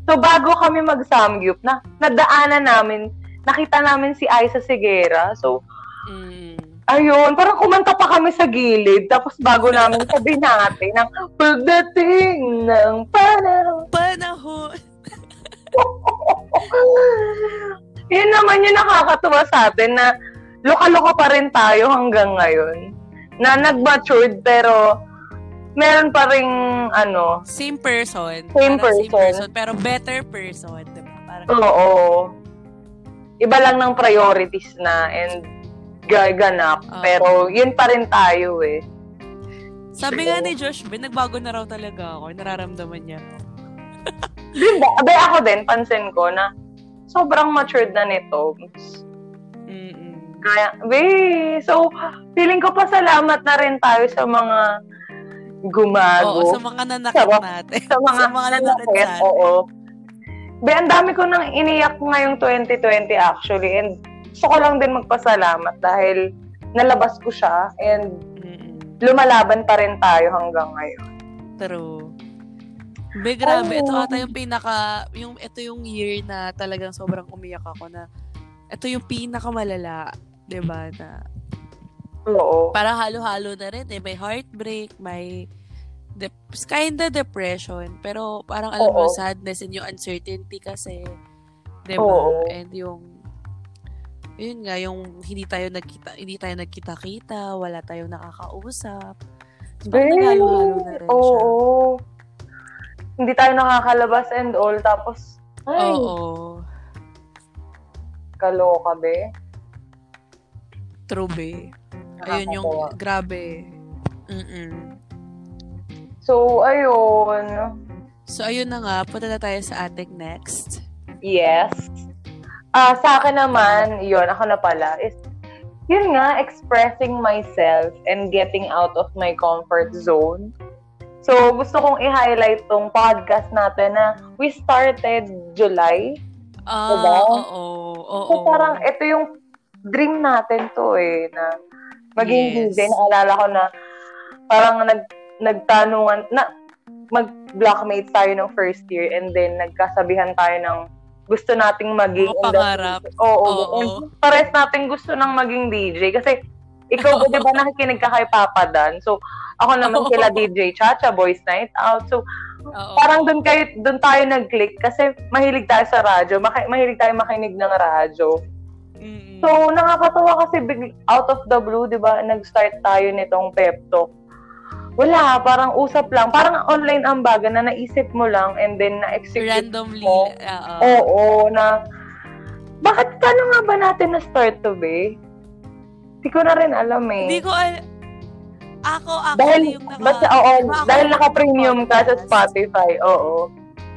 So, bago kami mag-samgyup, na, nadaanan namin, nakita namin si Aiza Sigera. So, Mm. Ayun, parang kumanta pa kami sa gilid. Tapos bago namin sabi natin ng pagdating ng panahon. Panahon. Yun naman yung nakakatuwa sa atin na loka-loka pa rin tayo hanggang ngayon. Na nag-matured pero meron pa rin ano, Same person. Same Parang person. Pero better person. Diba? Parang, oo. Iba lang ng priorities na and gaganap. Oo. Pero yun pa rin tayo eh. sabi nga ni Josh, Ben, nagbago na raw talaga ako. Nararamdaman niya. Di ba? Abay ako din, pansin ko na sobrang matured na nito. Mm-mm. Kaya, be, so, feeling ko pa salamat na rin tayo sa mga gumago. Oo, sa mga nanakit Sa- natin. sa mga, sa mga nanakit nanakit, sa atin. Oo. Be, ang dami ko nang iniyak ngayong 2020 actually. And gusto ko lang din magpasalamat dahil nalabas ko siya and lumalaban pa rin tayo hanggang ngayon. True. Be, grabe. Oo. Ito ata yung pinaka, yung, ito yung year na talagang sobrang umiyak ako na, ito yung pinakamalala, 'di ba na Oo. parang halo-halo na rin eh. May heartbreak, may dep- kinda depression, pero parang alam mo, Oo. sadness and yung uncertainty kasi, 'di ba? And yung yun nga, yung hindi tayo nagkita, hindi tayo nagkita-kita, wala tayong nakakausap. Parang naghalo-halo na rin siya. Oo. Hindi tayo nakakalabas and all. Tapos, ay, Oo. kaloka, be. True, be. Ayun yung, grabe. Mm-mm. So, ayun. So, ayun na nga. Punta na tayo sa ating next. Yes. Ah, sa akin naman, yun, ako na pala, is, yun nga, expressing myself and getting out of my comfort zone. So, gusto kong i-highlight tong podcast natin na we started July. Ah, Diba? oo. Oo. So, parang ito yung dream natin to eh, na maging Yes. DJ. Naalala ko na parang nag, nagtanungan, na mag-blockmates tayo ng first year and then nagkasabihan tayo ng gusto nating maging the pangarap. Oo. Oo. And pares natin gusto ng maging DJ. Kasi ikaw ba, di ba, nakikinig ka kay Papa Dan? So, ako naman Oo. kila DJ Chacha, Boys Night Out. So, Oo. parang doon kayo, doon tayo nag-click kasi mahilig tayo sa radyo. Maki- mahilig tayo makinig ng radyo. Mm-mm. So, nakakatawa kasi big, out of the blue, di ba, nag-start tayo nitong pep talk. Wala, parang usap lang. Parang online ang baga na naisip mo lang and then na-execute randomly. mo. Oo. Oo, na bakit paano nga ba natin na-start to, be? Hindi ko na rin alam eh. Hindi ko al- ako dahil, actually yung naka basta, oo, ako dahil naka-premium ka sa. Spotify, oo.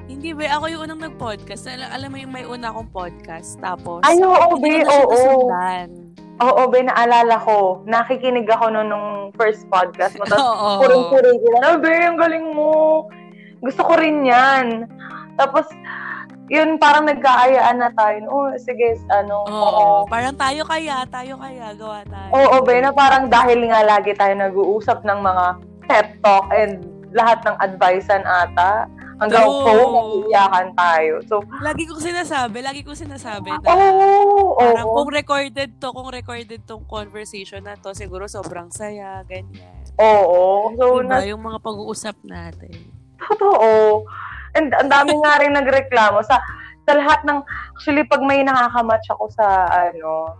Hindi ba ako yung unang nag-podcast. Alam, alam mo yung may una akong podcast tapos Ay, oo, be, siya oo. Oo, be, naalala ko. Nakikinig ako noon nung first podcast mo. Tapos, Oo. puring-puring ko na, be, ang galing mo. Gusto ko rin yan. Tapos, yun, parang nagkaayaan na tayo. Oh, sige, ano. Oo. Parang tayo kaya, tayo kaya, gawa tayo. Oo, be, na parang dahil nga lagi tayo nag-uusap ng mga pep talk and lahat ng advicean ata. Hanggang True. phone, nag-iyakan tayo. So, Lagi kong sinasabi, lagi kong sinasabi na oo, parang oo. kung recorded to, kung recorded tong conversation na to, siguro sobrang saya, ganyan. Oo. So, Diba? na, Yung mga pag-uusap natin. totoo. And ang dami nga rin nagreklamo sa sa lahat ng actually pag may nakakamatch ako sa ano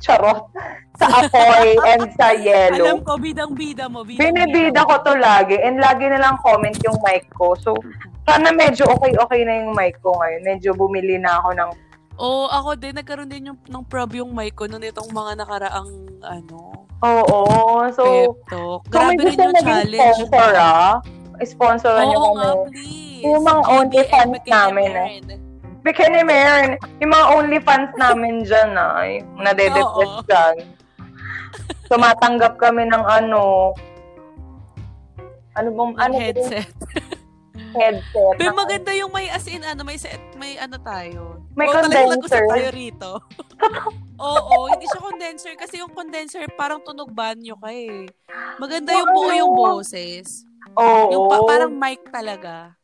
charot sa apoy and sa Alam yellow ko, bidang-bida mo. binibida ko to lagi and lagi na lang comment yung mic ko so sana medyo okay-okay na yung mic ko ngayon medyo bumili na ako ng Oo, ako din, nagkaroon din yung, ng prob yung mic ko noon itong mga nakaraang, ano, oo so pep talk. so may Grabe rin gusto yung challenge. sponsor ah sponsoran niyo Oo kami nga, please. Yung mga OnlyFans namin, ah. Meron. Bikini Mern, yung mga OnlyFans namin dyan, ay, nade-depress Oo. dyan. Tumatanggap kami ng ano, ano bang, ano Yung headset. Yung headset. Pero maganda yung may as in ano, may set, may ano tayo. May talagang condenser. tayo rito. Oo, hindi siya condenser kasi yung condenser parang tunog banyo ka eh. Maganda yung buo yung boses. Oo. Yung pa- parang mic talaga.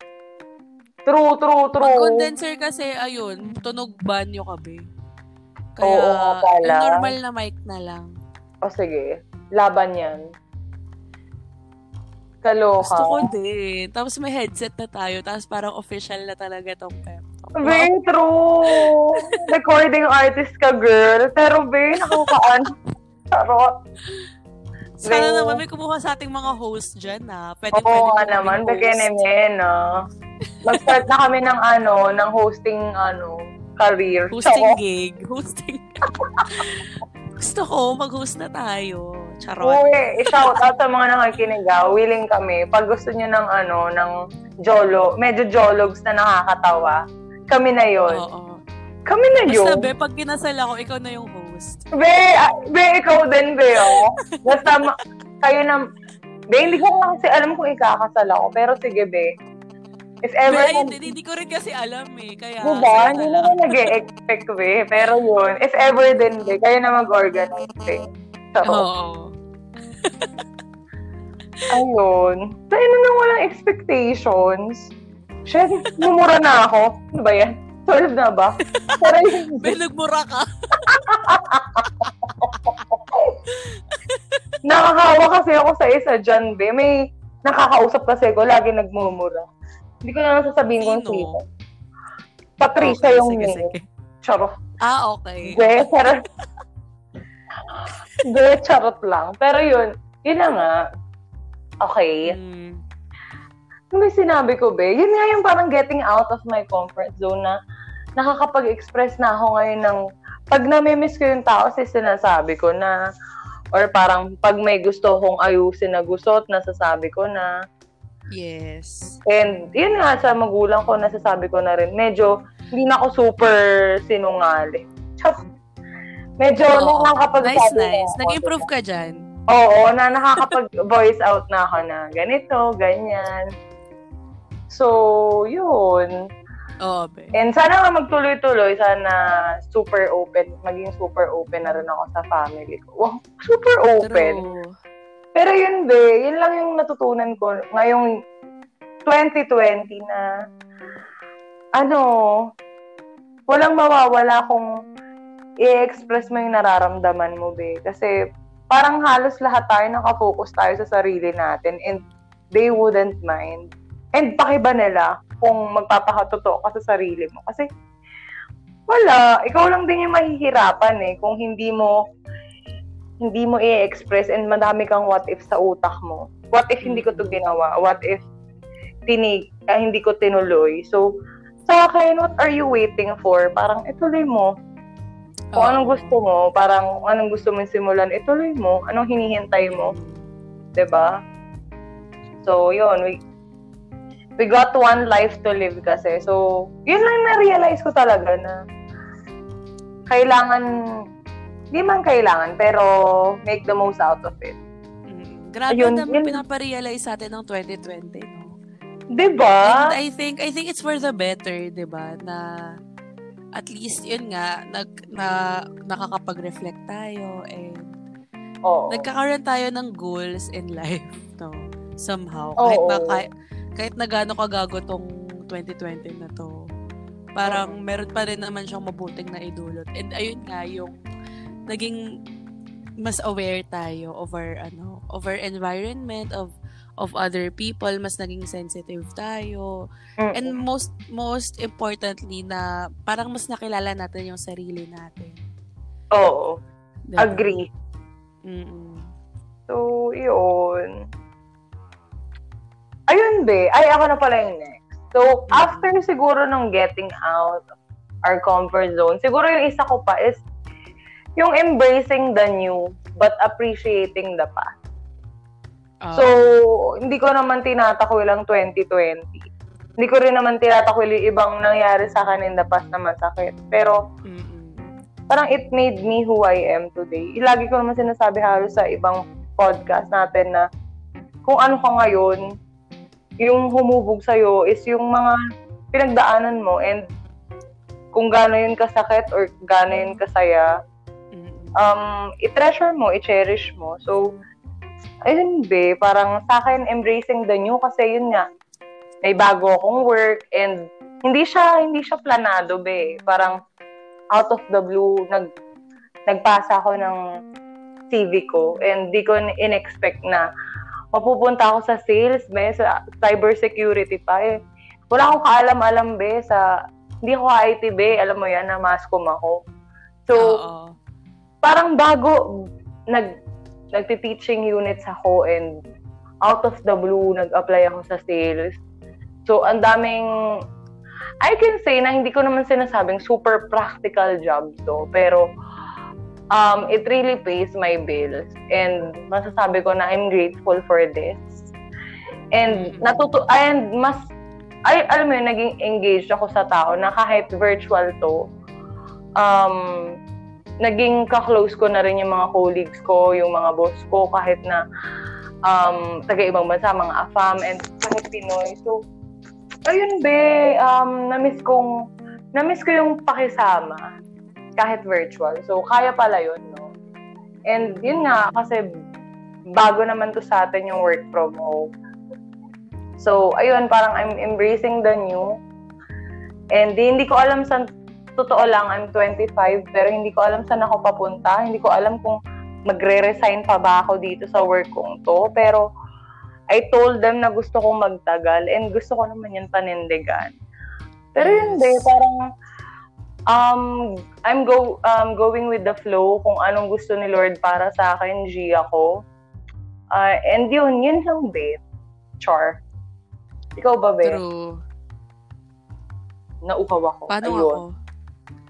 True, true, true. Pag condenser kasi, ayun, tunog banyo ka be. Kaya, Oo normal na mic na lang. O sige, laban yan. Kaloka. Gusto ko din. Tapos may headset na tayo. Tapos parang official na talaga tong pep talk. Be, true. Recording artist ka, girl. Pero, be, nakukaan. Charot. Sana Be. naman may kumuha sa ating mga host dyan na. Pwede, Oo pwede nga naman, bigyan namin, no? Mag-start na kami ng ano, ng hosting, ano, career. Hosting Charot. gig. Hosting. Gusto ko, mag-host na tayo. Charot. Uy, i-shout out sa mga nakikinig ah. Willing kami. Pag gusto nyo ng ano, ng jolo, medyo jologs na nakakatawa, kami na yon. Oo. Kami na yun. Basta, be, pag kinasal ako, ikaw na yung host. Be, ah, be, ikaw din, be, oh. Basta, ma- kayo na, be, hindi ko lang kasi alam kung ikakasal ako, pero sige, be. If ever, ayun, hindi, hindi ko rin kasi alam eh. Kaya, diba? Hindi naman nag-expect, be. Pero yun, if ever din, be, kayo na mag-organize, be. So, Oo. ayun. Tayo na nang walang expectations. Shit, mumura na ako. Ano ba yan? 12 na ba? Pero yun, Be, nagmura ka. Nakakawa kasi ako sa isa dyan, be. May nakakausap kasi ako, lagi nagmumura. Hindi ko na lang sasabihin kung Sino? Patricia Okay, yung sige, name. sige. Charot. Ah, okay. Be, charot. Be, charot lang. Pero yun, yun na nga. Okay. Mm. May sinabi ko, be, yun nga yung parang getting out of my comfort zone na nakakapag-express na ako ngayon ng pag namimiss ko yung tao, kasi sinasabi ko na or parang pag may gusto kong ayusin na gusto at nasasabi ko na Yes. and yun nga sa magulang ko nasasabi ko na rin medyo hindi na ako super sinungaling medyo Oo. nakakapagsabi Nice, na nice. ako. Nag-improve ka dyan. Oo, na nakakapag-voice out na ako na ganito, ganyan. So, yun. Oo, be. And sana nga magtuloy-tuloy, sana super open, maging super open na rin ako sa family ko. Wow, super open. True. Pero yun be, yun lang yung natutunan ko ngayong 2020 na ano, walang mawawala kung i-express mo yung nararamdaman mo be. Kasi parang halos lahat tayo nakafocus tayo sa sarili natin and they wouldn't mind. And pakiba nila kung magpapakatotoo ka sa sarili mo. Kasi wala, ikaw lang din yung mahihirapan eh kung hindi mo hindi mo i-express and madami kang what if sa utak mo. What if hindi ko to ginawa? What if tinig, ah, hindi ko tinuloy? So, sa akin, what are you waiting for? Parang ituloy mo. Kung Oo. anong gusto mo, parang anong gusto mo simulan, ituloy mo. Anong hinihintay mo? ba? So, yun. We, we got one life to live kasi. So, yun lang na-realize ko talaga na kailangan, di man kailangan, pero make the most out of it. Mm. Grabe Ayun, ang yun- pinaparealize sa atin ng 2020, no? 'Di ba? And I think I think it's for the better, 'di ba? Na at least yun nga nag na nakakapag-reflect tayo and Oo. nagkakaroon tayo ng goals in life, no? Somehow. Kahit Oo. na kahit, kahit na gaano kagago tong 2020 na to. Parang meron pa rin naman siyang mabuting na idulot. And ayun nga yung naging mas aware tayo over ano, over environment of of other people, mas naging sensitive tayo. Mm-mm. And most most importantly na parang mas nakilala natin yung sarili natin. Oo. Diba? Agree. Mm-mm. So, yun. Ayun, be. Ay, ako na pala yung next. So, after siguro ng getting out of our comfort zone, siguro yung isa ko pa is yung embracing the new but appreciating the past. Ah, So, hindi ko naman tinatakwil ang 2020. Hindi ko rin naman tinatakwil yung ibang nangyari sa akin in the past na masakit. Pero, mm-mm. parang it made me who I am today. Lagi ko naman sinasabi halos sa ibang podcast natin na kung ano ka ngayon, yung humubog sa'yo is yung mga pinagdaanan mo and kung gaano yun kasakit or gaano yun kasaya. Um, i-treasure mo, i-cherish mo. So, ayun be, parang sa akin, embracing the new kasi yun nga, may bago akong work and hindi siya, hindi siya planado be. Parang out of the blue, nag, nagpasa ako ng CV ko and di ko in-expect na mapupunta ako sa sales, be, sa cybersecurity pa eh. Wala akong kaalam-alam be sa, hindi ako IT be, alam mo yan, na mascom ako. So, Oo. Parang bago nag nagti-teaching units ako and out of the blue nag-apply ako sa sales. So ang daming I can say na hindi ko naman sinasabing super practical job to, pero um, it really pays my bills. And masasabi ko na I'm grateful for this. And Mm. natuto and mas ay alam mo yun, naging engaged ako sa tao na kahit virtual to, um, naging ka-close ko na rin yung mga colleagues ko, yung mga boss ko, kahit na um, taga-ibang bansa, mga AFAM, and kahit Pinoy. So, ayun be, um, na-miss kong, na-miss ko yung pakisama, kahit virtual. So, kaya pala yun, no? And yun nga, kasi bago naman to sa atin yung work from home. So, ayun, parang I'm embracing the new. And di, hindi ko alam sa totoo lang, I'm 25, pero hindi ko alam saan ako papunta. Hindi ko alam kung magre-resign pa ba ako dito sa work kong to. Pero, I told them na gusto kong magtagal and gusto ko naman yun panindigan. Pero yun Yes. din, parang um, I'm go um, going with the flow kung anong gusto ni Lord para sa akin, G ako. Ah, and yun, yun lang, babe. Char. Ikaw ba, babe? True. Nauhaw ako. Paano Ayun. ako?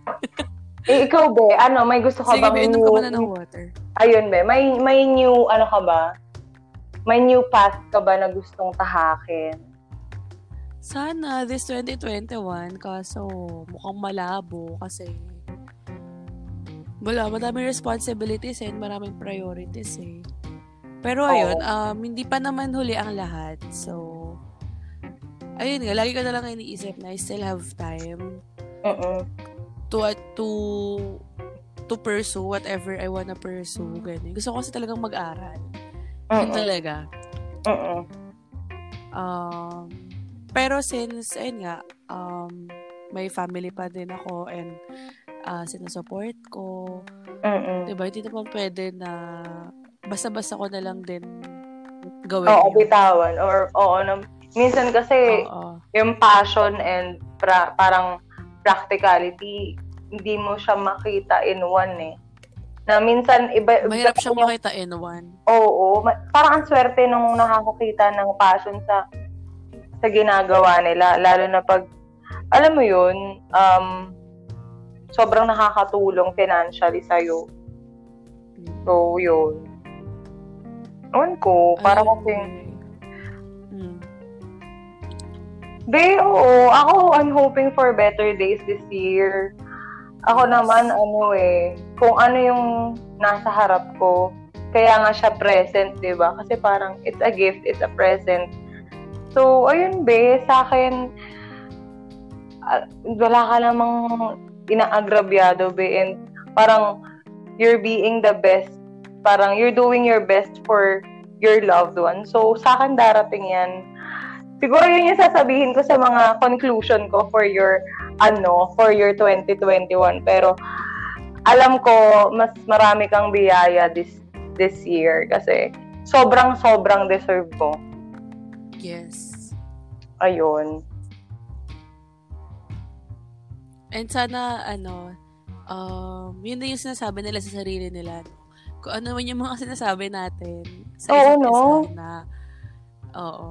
Eh, ikaw, be, ano, may gusto ka Sige, bang inom new... ka muna ng water. Ayun, be, may, may new, ano ka ba? May new path ka ba na gustong tahakin? Sana this 2021, kaso mukhang malabo kasi wala, madaming responsibilities and maraming priorities eh. Pero ayun, um, hindi pa naman huli ang lahat. So, ayun nga, lagi ko na lang iniisip na I still have time Mm-mm. To, uh, to, to pursue whatever I wanna pursue. Ganun. Gusto ko kasi talagang mag-aral. Yun Mm-mm. talaga. Mm-mm. Um, pero since, ayun nga, um, may family pa din ako and uh, sinusupport ko, Mm-mm. diba? Hindi naman pwede na basta-basta ko na lang din gawin Oo, yun. bitawan. Or, oo, na, minsan kasi, Oo. yung passion and pra- parang practicality, hindi mo siya makita in one eh. Na minsan, iba, Mahirap yung- makita in one. Oo, ma- parang ang swerte nung nakakakita ng passion sa sa ginagawa nila. Lalo na pag, alam mo yun, um, sobrang nakakatulong financially sa'yo. So, yun. Ewan ko, parang Ayun. kasi, Be, oo. Ako, I'm hoping for better days this year. Ako naman, ano eh, kung ano yung nasa harap ko, kaya nga siya present, di ba? Kasi parang, it's a gift, it's a present. So, ayun, be, sa akin, ah, wala ka namang inaagrabyado, be, and parang, you're being the best. Parang, you're doing your best for your loved one. So, sa akin darating yan siguro yun yung sasabihin ko sa mga conclusion ko for your ano, for your 2021. Pero alam ko mas marami kang biyaya this this year kasi sobrang sobrang deserve mo. Yes. Ayun. And sana, ano, um, yun na yung sinasabi nila sa sarili nila. Kung ano man yung mga sinasabi natin sa Oo, isa't no? na, oo.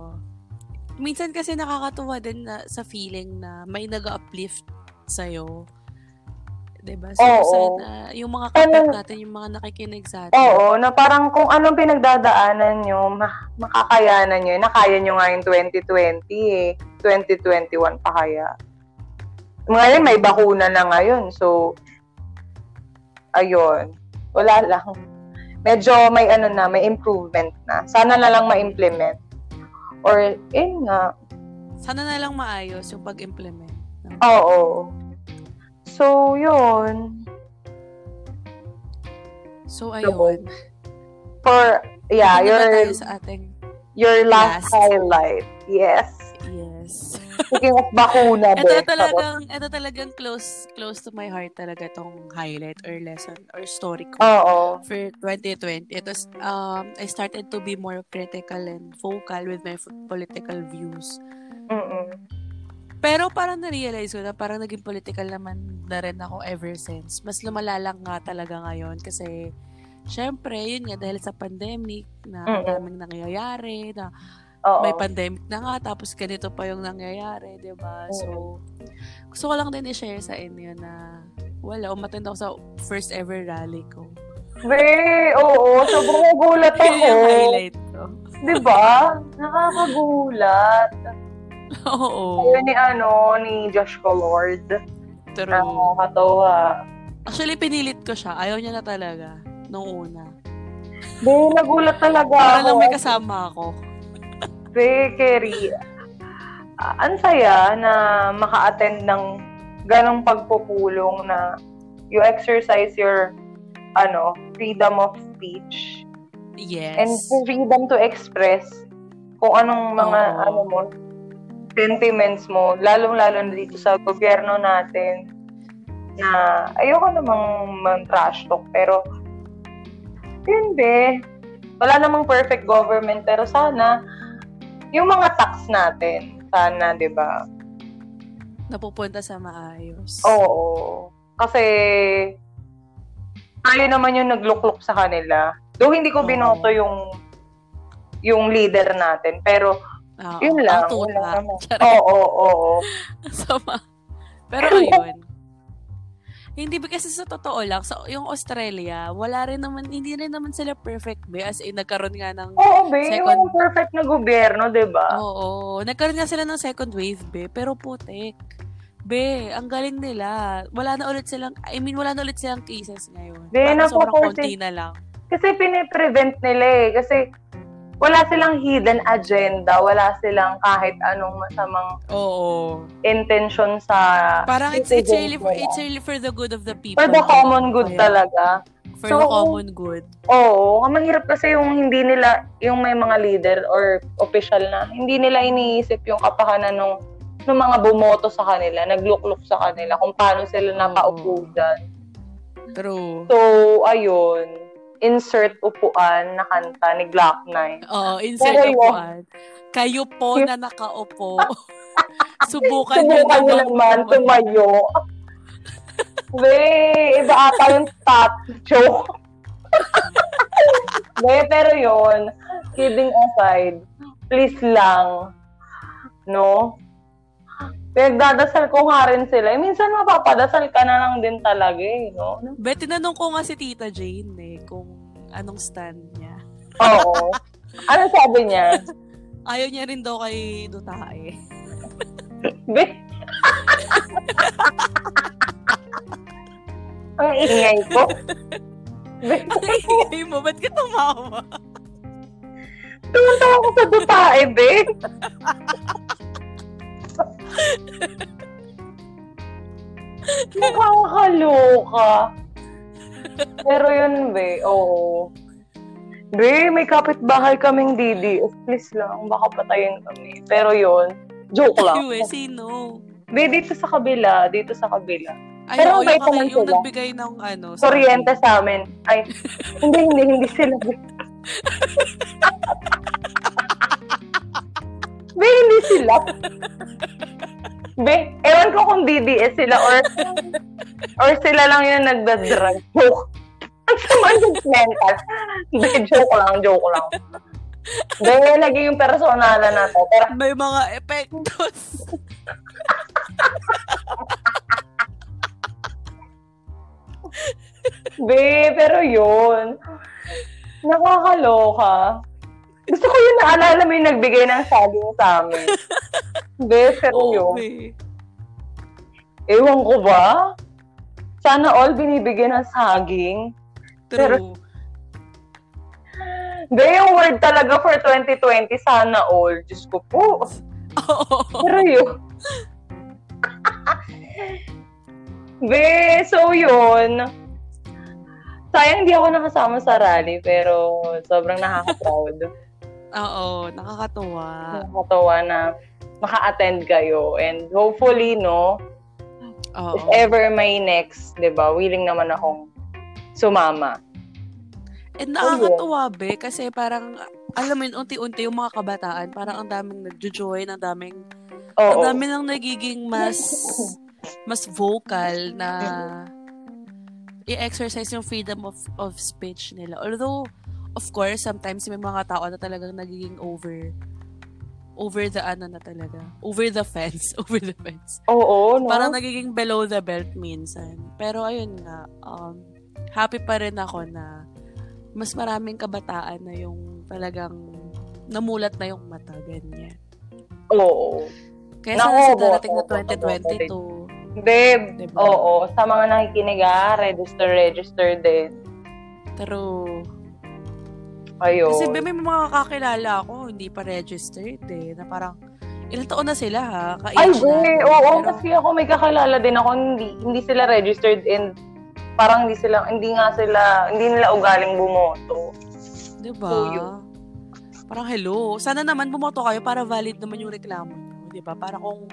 Minsan kasi nakakatuwa din na, sa feeling na may nag-uplift sa'yo. Diba? So, Oo. sana, yung mga kapit Ano- natin, yung mga nakikinig sa atin. Oo, na parang kung anong pinagdadaanan nyo, ma- makakayanan nyo. Nakaya nyo nga yung 2020 eh. 2021 pa kaya. Ngayon, may bakuna na ngayon. So, ayun. Wala lang. Medyo may ano na, may improvement na. Sana na lang ma-implement. Or, yun nga. Sana na lang maayos yung pag-implement. Oo. So, yun. So, ayun. For, yeah, your, sa ating, your last, last? highlight. Yes. Speaking of bakuna, Ito be. talagang, ito talagang close, close to my heart talaga tong highlight or lesson or story ko Oo. for 2020. It was, um, I started to be more critical and vocal with my political views. Mm-mm. Pero parang na-realize ko na parang naging political naman na rin ako ever since. Mas lumala lang nga talaga ngayon kasi syempre, yun nga, dahil sa pandemic na daming nangyayari, na Oo. may pandemic na nga, tapos ganito pa yung nangyayari, di ba? So, gusto ko lang din i-share sa inyo na wala, umatend ako sa first ever rally ko. Be, oo. Sobrang nagulat Yun yung ako. highlight ko. Di ba? Nakakagulat. Oo. Ayun ni ano, ni Josh Colord. True. Nakakatawa. Actually, pinilit ko siya. Ayaw niya na talaga. Nung una. Be, nagulat talaga Para ako. lang may kasama ako. Be, Kerry. ah, ang saya na maka-attend ng ganong pagpupulong na you exercise your ano, freedom of speech Yes. and freedom to express kung anong mga Oo. ano mo sentiments mo lalong-lalo na dito sa gobyerno natin na ayoko namang man-trash talk pero yun be wala namang perfect government pero sana yung mga tax natin sana 'di ba Napupunta sa maayos. Oo. Kasi, tayo naman yung naglukluk sa kanila. Though hindi ko Oo. binoto yung yung leader natin. Pero, Oo. yun lang. Ang wala naman. Oo, oo, oo. Sama. Pero ayun. Hindi ba kasi sa totoo lang, sa yung Australia, wala rin naman, hindi rin naman sila perfect be. As in, nagkaroon nga ng, Oo, be. Second- Walang perfect na gobyerno, di ba? oo, nagkaroon nga sila ng second wave be. Pero putik. Be, ang galing nila. Wala na ulit silang, I mean, wala na ulit silang cases ngayon. Be, Parang sobrang konti na lang. Kasi piniprevent nila eh. Kasi wala silang hidden agenda, wala silang kahit anong masamang Oo. intention sa Parang it's, it's, really for, it's really for the good of the people. for the common good Kaya, talaga. For So, the common good. Oo, ang mahirap kasi yung hindi nila, yung may mga leader or official na, hindi nila iniisip yung kapakanan ng ng mga bumoto sa kanila, naglukluk sa kanila, kung paano sila nakaupo dyan. True. So, ayun, insert upuan na kanta ni Glock 9. Oo, insert Pero yun- upuan. Kayo po na nakaupo. Subukan Subukan nyo naman tumayo. Be, iba ata yung top joke. Be, pero yun, kidding aside, please lang, no? Pinagdadasal ko nga rin sila. Eh, minsan mapapadasal ka na lang din talaga eh, no? Bet, tinanong ko nga si Tita Jane eh, kung anong stand niya. Oo. Ano sabi niya? Ayaw niya rin daw kay Dutae. Be, ang ingay ko. Be, Ay mo, ba't ka tumawa? Tumunta ako sa dutae, be. Nakakaloka. Pero yun, be, oo. Be, may kapitbahay kaming DDS. Please lang, baka patayin kami. Pero yun, joke lang. Ay, sino? Be, dito sa kabila, dito sa kabila. Ay, Pero bait yung, yung sila. nagbigay ng ano. sa Kuryente sa amin. Ay, hindi, hindi, hindi sila. Be, hindi sila. Be, ewan ko kung DDS sila or or sila lang yung nagda-drug. Joke. Ang sama yung mental. Be, joke lang, joke lang. Be, lagi yung personalan na to. Pero, May mga epektos. be, pero yun. Nakakaloka. Gusto ko yung naalala mo yung nagbigay ng saging sa amin. Pero yun. Okay. Ewan ko ba? Sana all binibigyan ng saging. True. Be, yung word talaga for 2020, sana all. Diyos ko po. Oo. Pero yun. Be, so yun. Sayang hindi ako nakasama sa rally, pero sobrang nakaka-proud. Oo, nakakatuwa. Nakakatawa na maka-attend kayo. And hopefully, no, Oo. if ever may next, di ba, willing naman akong sumama. And nakakatuwa, be, kasi parang, alam mo yun, unti-unti yung mga kabataan, parang ang daming nagjo-join, ang daming, ang Oo. dami nang nagiging mas, mas vocal na i-exercise yung freedom of, of speech nila. Although, of course, sometimes may mga tao na talagang nagiging over, over the ano na talaga. Over the fence. Over the fence. Oo, no? Parang nagiging below the belt minsan. Pero ayun nga, um, happy pa rin ako na mas maraming kabataan na yung talagang namulat na yung mata, ganyan. Oo. Kaya sana sa darating na boto, boto, 2022, Babe, Diba? oo. Sa mga nakikinig ah, register, register din. true. Ayun. Kasi may mga kakilala ako, hindi pa registered eh, na parang, ilang taon na sila ha? Ka-age Ay, na. be, oo. Pero- Kasi ako may kakilala din ako, hindi, hindi sila registered and parang hindi sila, hindi nga sila, hindi nila ugaling bumoto. Diba? So, yun. Parang hello. Sana naman bumoto kayo para valid naman yung reklamo nyo. Diba? Para kung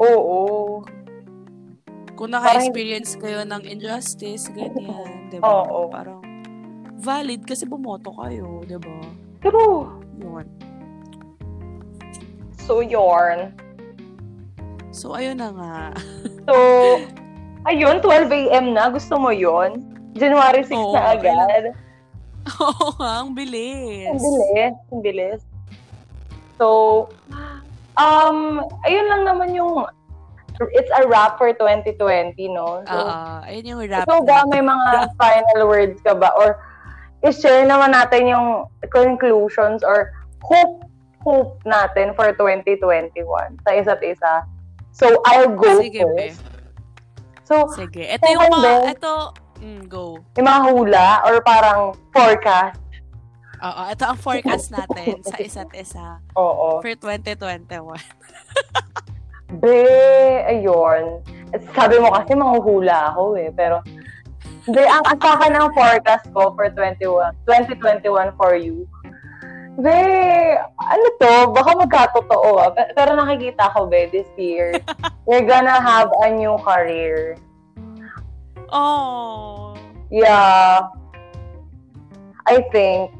Oo. kung naka-experience kayo ng injustice, ganyan. Diba? Oo. Parang valid kasi bumoto kayo. Diba? True. Yun. So, yarn. So, ayun na nga. So, ayun, 12 a.m. na. Gusto mo yon January 6 Oo, na agad. Oo nga, ang bilis. Ang bilis. Ang bilis. So, um, ayun lang naman yung it's a wrap for 2020, no? So, Ah, ayun yung rap. so ba may mga final words ka ba? Or i-share naman natin yung conclusions or hope hope natin for 2021 sa isa't isa. So, I'll go Sige, be. first. So, Sige. Ito yung mga, Ben. ito, Mm, go. Yung mga hula or parang forecast. Oo, ito ang forecast natin sa isa't isa Oo. for 2021. Be, ayun. Sabi mo kasi manghuhula ako eh. Pero, be, ang ang sa akin ang forecast ko for 21, 2021 for you. Be, ano to? Baka magkatotoo ah. Pe- Pero nakikita ko, be, this year, you're gonna have a new career. Oh. Yeah. I think.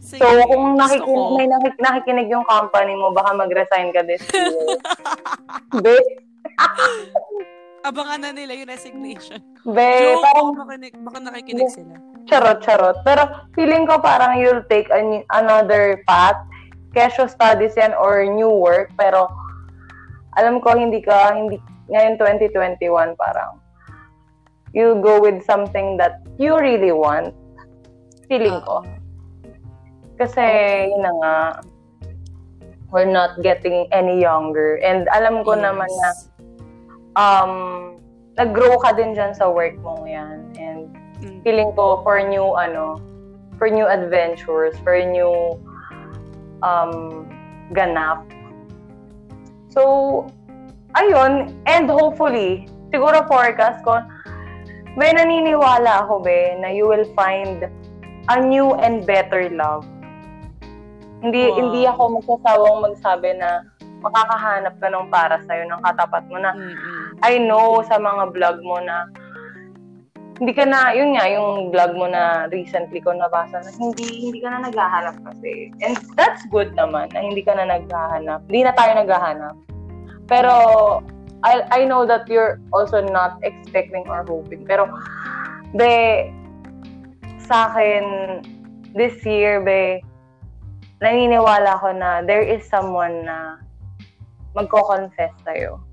Sige, So, kung nakikinig, may nakik- nakikinig yung company mo, baka mag-resign ka this year. be, Abangan na nila yung resignation. be, Joke, parang baka, nakikinig, baka nakikinig sila. Charot, charot. Pero feeling ko parang you'll take an- another path. Kesyo studies yan or new work. Pero alam ko hindi ka, hindi, ngayon 2021 parang you go with something that you really want. Feeling ko. Oo. Kasi, yun na nga, we're not getting any younger. And alam ko Yes. naman na um, nag-grow ka din dyan sa work mo yan. And Mm. feeling ko for new ano for new adventures for new um ganap so ayun and hopefully siguro forecast ko may naniniwala ako be na you will find a new and better love hindi Wow. hindi ako magsasawang magsabi na makakahanap ka ng para sa'yo ng katapat mo na Mm-mm. I know sa mga vlog mo na hindi ka na, yun nga, yung vlog mo na recently ko nabasa na hindi, hindi ka na naghahanap kasi. And that's good naman na hindi ka na naghahanap. Hindi na tayo naghahanap. Pero, I, I know that you're also not expecting or hoping. Pero, be, sa akin, this year, be, naniniwala ko na there is someone na magko-confess sa'yo.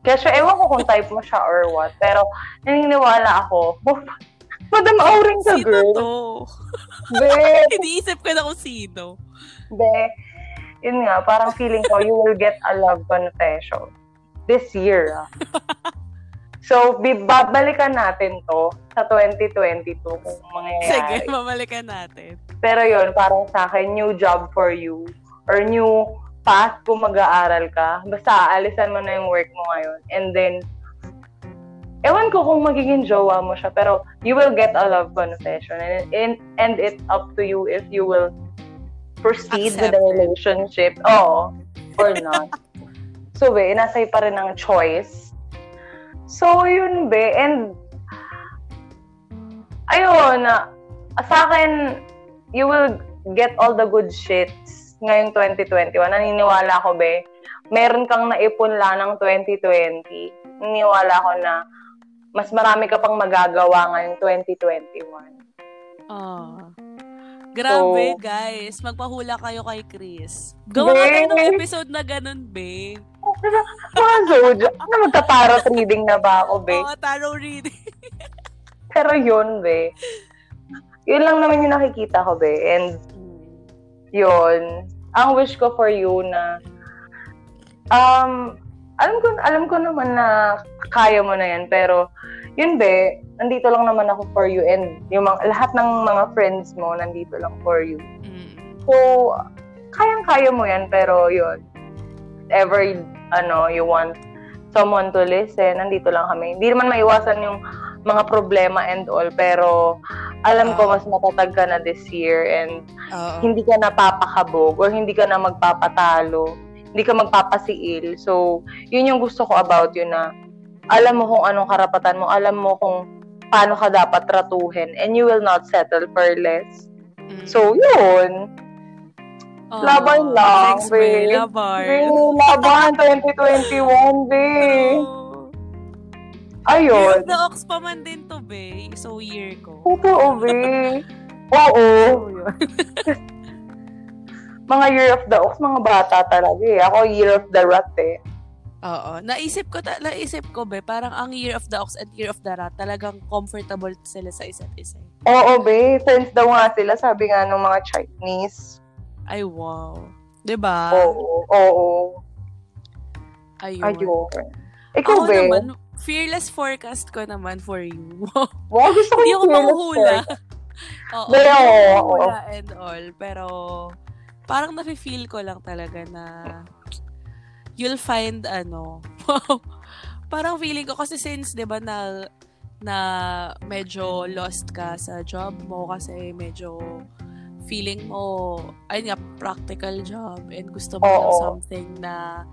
Kasi ewan ko kung type mo siya or what. Pero naniniwala ako, Madam Auring ka, Sino girl. to? Be, Iniisip ko na kung sino. be. Yun nga, parang feeling ko, you will get a love confession. This year, ah. So, babalikan natin to sa 2022 kung Sige, mangyayari. mamalikan natin. Pero yun, parang sa akin, new job for you or new path kung mag-aaral ka. Basta aalisan mo na yung work mo ngayon. And then, ewan ko kung magiging jowa mo siya, pero you will get a love confession. And, and, and it's up to you if you will proceed with the Accept. relationship. Oo. Or not. so, be, nasa pa rin ang choice. So, yun, be. And, ayun, ah, sa akin, you will get all the good shits ngayong 2021. Naniniwala ko, be, meron kang naipon lang ng 2020. Naniniwala ko na mas marami ka pang magagawa ngayong 2021. Oh. Grabe, So- guys. Magpahula kayo kay Chris. Gawa nga tayo ng episode na ganun, be. Mga zodiac. Ano, magta-tarot reading na ba ako, be? Oo, tarot reading. Pero yun, be. Yun lang naman yung nakikita ko, be. And yun, ang wish ko for you na um alam ko alam ko naman na kaya mo na yan pero yun be nandito lang naman ako for you and yung mga, lahat ng mga friends mo nandito lang for you. Mm. so kayang kaya mo yan pero yun ever ano you want someone to listen nandito lang kami. Hindi naman maiwasan yung mga problema and all pero alam ko Oo. mas matatag ka na this year and Oo. hindi ka napapakabog or hindi ka na magpapatalo, hindi ka magpapasiil. So, yun yung gusto ko about you na alam mo kung anong karapatan mo, alam mo kung paano ka dapat tratuhin, and you will not settle for less. Mm. So, yun. Oo. laban lang, Thanks, be. be. Laban. Be, laban 2021, be. Oo. Year Ayun. of the Ox pa man din to, be. So, year ko. Totoo, be. Oo. mga year of the ox, mga bata talaga eh. Ako, year of the rat eh. Oo. Naisip ko, ta- naisip ko, be, parang ang Year of the Ox and Year of the Rat, talagang comfortable sila sa isa't isa. Oo, be. Friends daw nga sila, sabi nga ng mga Chinese. Ay, wow. ba? Oo, oo. Ayun. Ayun. Ikaw, Ako be. naman, fearless forecast ko naman for you. Wow, gusto ko yung fearless mahuhula. forecast. Oo, Pero, mahuhula and all. Pero, parang nafe-feel ko lang talaga na you'll find ano, parang feeling ko kasi since 'di ba na na medyo lost ka sa job mo kasi medyo feeling mo ayun nga practical job and gusto mo ng Oo. something na